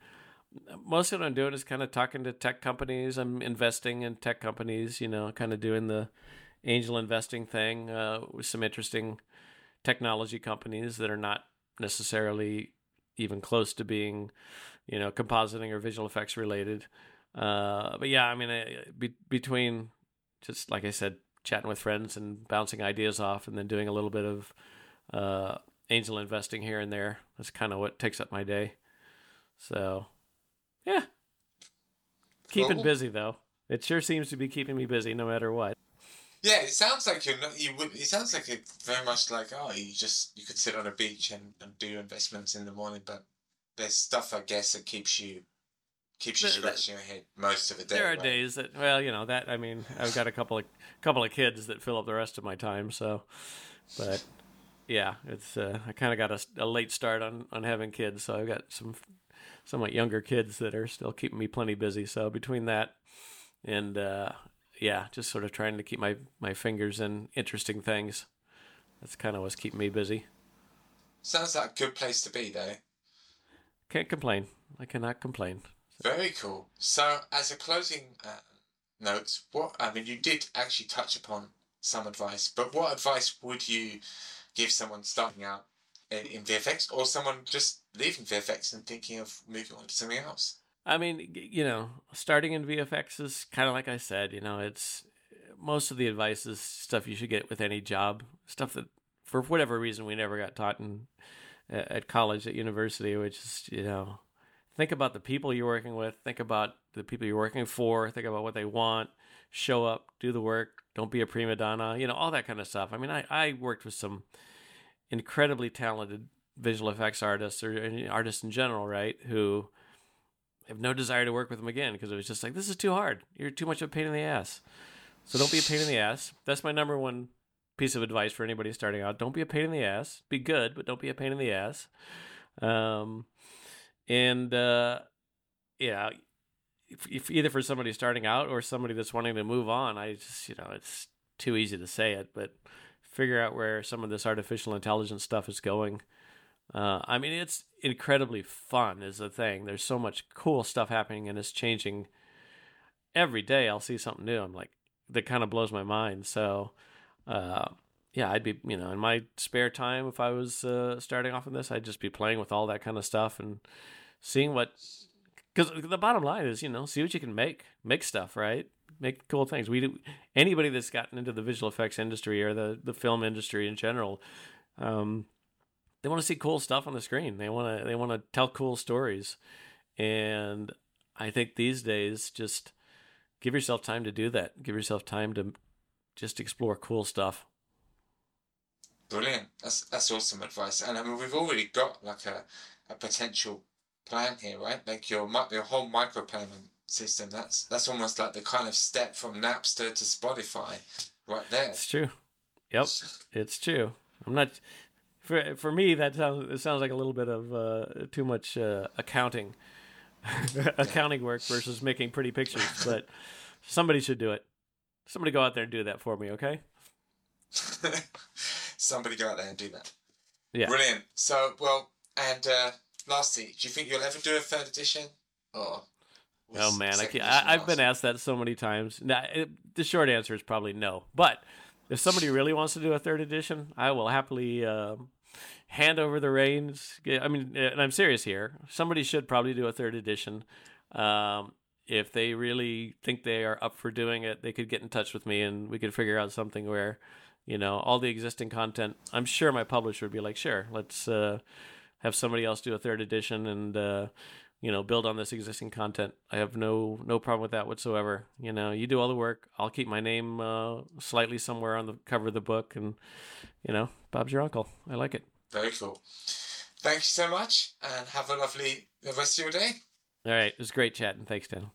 Most of what I'm doing is kind of talking to tech companies. I'm investing in tech companies, you know, kind of doing the angel investing thing uh, with some interesting technology companies that are not necessarily even close to being, you know, compositing or visual effects related. Uh, but yeah, I mean, be, between just like I said, chatting with friends and bouncing ideas off, and then doing a little bit of uh, angel investing here and there. That's kind of what takes up my day. So, yeah, keeping Cool. busy though. It sure seems to be keeping me busy no matter what. Yeah, it sounds like you're not. You would. It sounds like it very much like oh, you just you could sit on a beach and, and do investments in the morning, but there's stuff I guess that keeps you keeps you scratching your head most of the day. There are right? days that, well, you know, that I mean, I've got a couple of couple of kids that fill up the rest of my time. So, but yeah, it's uh, I kind of got a, a, late start on on having kids, so I've got some somewhat younger kids that are still keeping me plenty busy. So between that and uh, yeah, just sort of trying to keep my my fingers in interesting things. That's kind of what's keeping me busy. Sounds like a good place to be, though. Can't complain. I cannot complain. Very cool. So, as a closing uh, note, what I mean, you did actually touch upon some advice, but what advice would you give someone starting out in, in VFX, or someone just leaving VFX and thinking of moving on to something else? I mean, you know, starting in VFX is kind of like I said, you know, it's most of the advice is stuff you should get with any job, stuff that for whatever reason we never got taught in at college, at university, which is, you know, think about the people you're working with, think about the people you're working for, think about what they want, show up, do the work, don't be a prima donna, you know, all that kind of stuff. I mean, I, I worked with some incredibly talented visual effects artists or artists in general, right, who have no desire to work with them again because it was just like this is too hard. You're too much of a pain in the ass. So don't be a pain in the ass. That's my number one piece of advice for anybody starting out. Don't be a pain in the ass. Be good, but don't be a pain in the ass. Um, and uh, yeah, if, if either for somebody starting out or somebody that's wanting to move on, I just you know it's too easy to say it, but figure out where some of this artificial intelligence stuff is going. Uh, I mean, it's incredibly fun, is the thing. There's so much cool stuff happening, and it's changing every day. I'll see something new. I'm like, that kind of blows my mind. So, uh, yeah, I'd be, you know, in my spare time, if I was uh, starting off in this, I'd just be playing with all that kind of stuff and seeing what. Because the bottom line is, you know, see what you can make, make stuff, right? Make cool things. We do anybody that's gotten into the visual effects industry or the the film industry in general. Um, they want to see cool stuff on the screen. They want to they want to tell cool stories, and I think these days just give yourself time to do that. Give yourself time to just explore cool stuff. Brilliant. That's that's awesome advice. And I mean, we've already got like a, a potential plan here, right? Like your your whole micropayment system. That's that's almost like the kind of step from Napster to Spotify, right there. It's true. Yep, it's true. I'm not for for me that sounds it sounds like a little bit of uh, too much uh, accounting *laughs* accounting work versus making pretty pictures. But somebody should do it. Somebody go out there and do that for me, okay? *laughs* Somebody go out there and do that. Yeah. Brilliant. So, well, and uh, lastly, do you think you'll ever do a third edition? Or Oh man, I can't, I, I've been asked that so many times. Now, it, the short answer is probably no. But if somebody really wants to do a third edition, I will happily um, hand over the reins. I mean, and I'm serious here. Somebody should probably do a third edition. Um, if they really think they are up for doing it, they could get in touch with me, and we could figure out something where, you know, all the existing content. I'm sure my publisher would be like, sure, let's uh, have somebody else do a third edition and. Uh, you know build on this existing content i have no no problem with that whatsoever you know you do all the work i'll keep my name uh, slightly somewhere on the cover of the book and you know bob's your uncle i like it Very cool. Thank you so much, and have a lovely rest of your day. all right it was great chatting thanks dan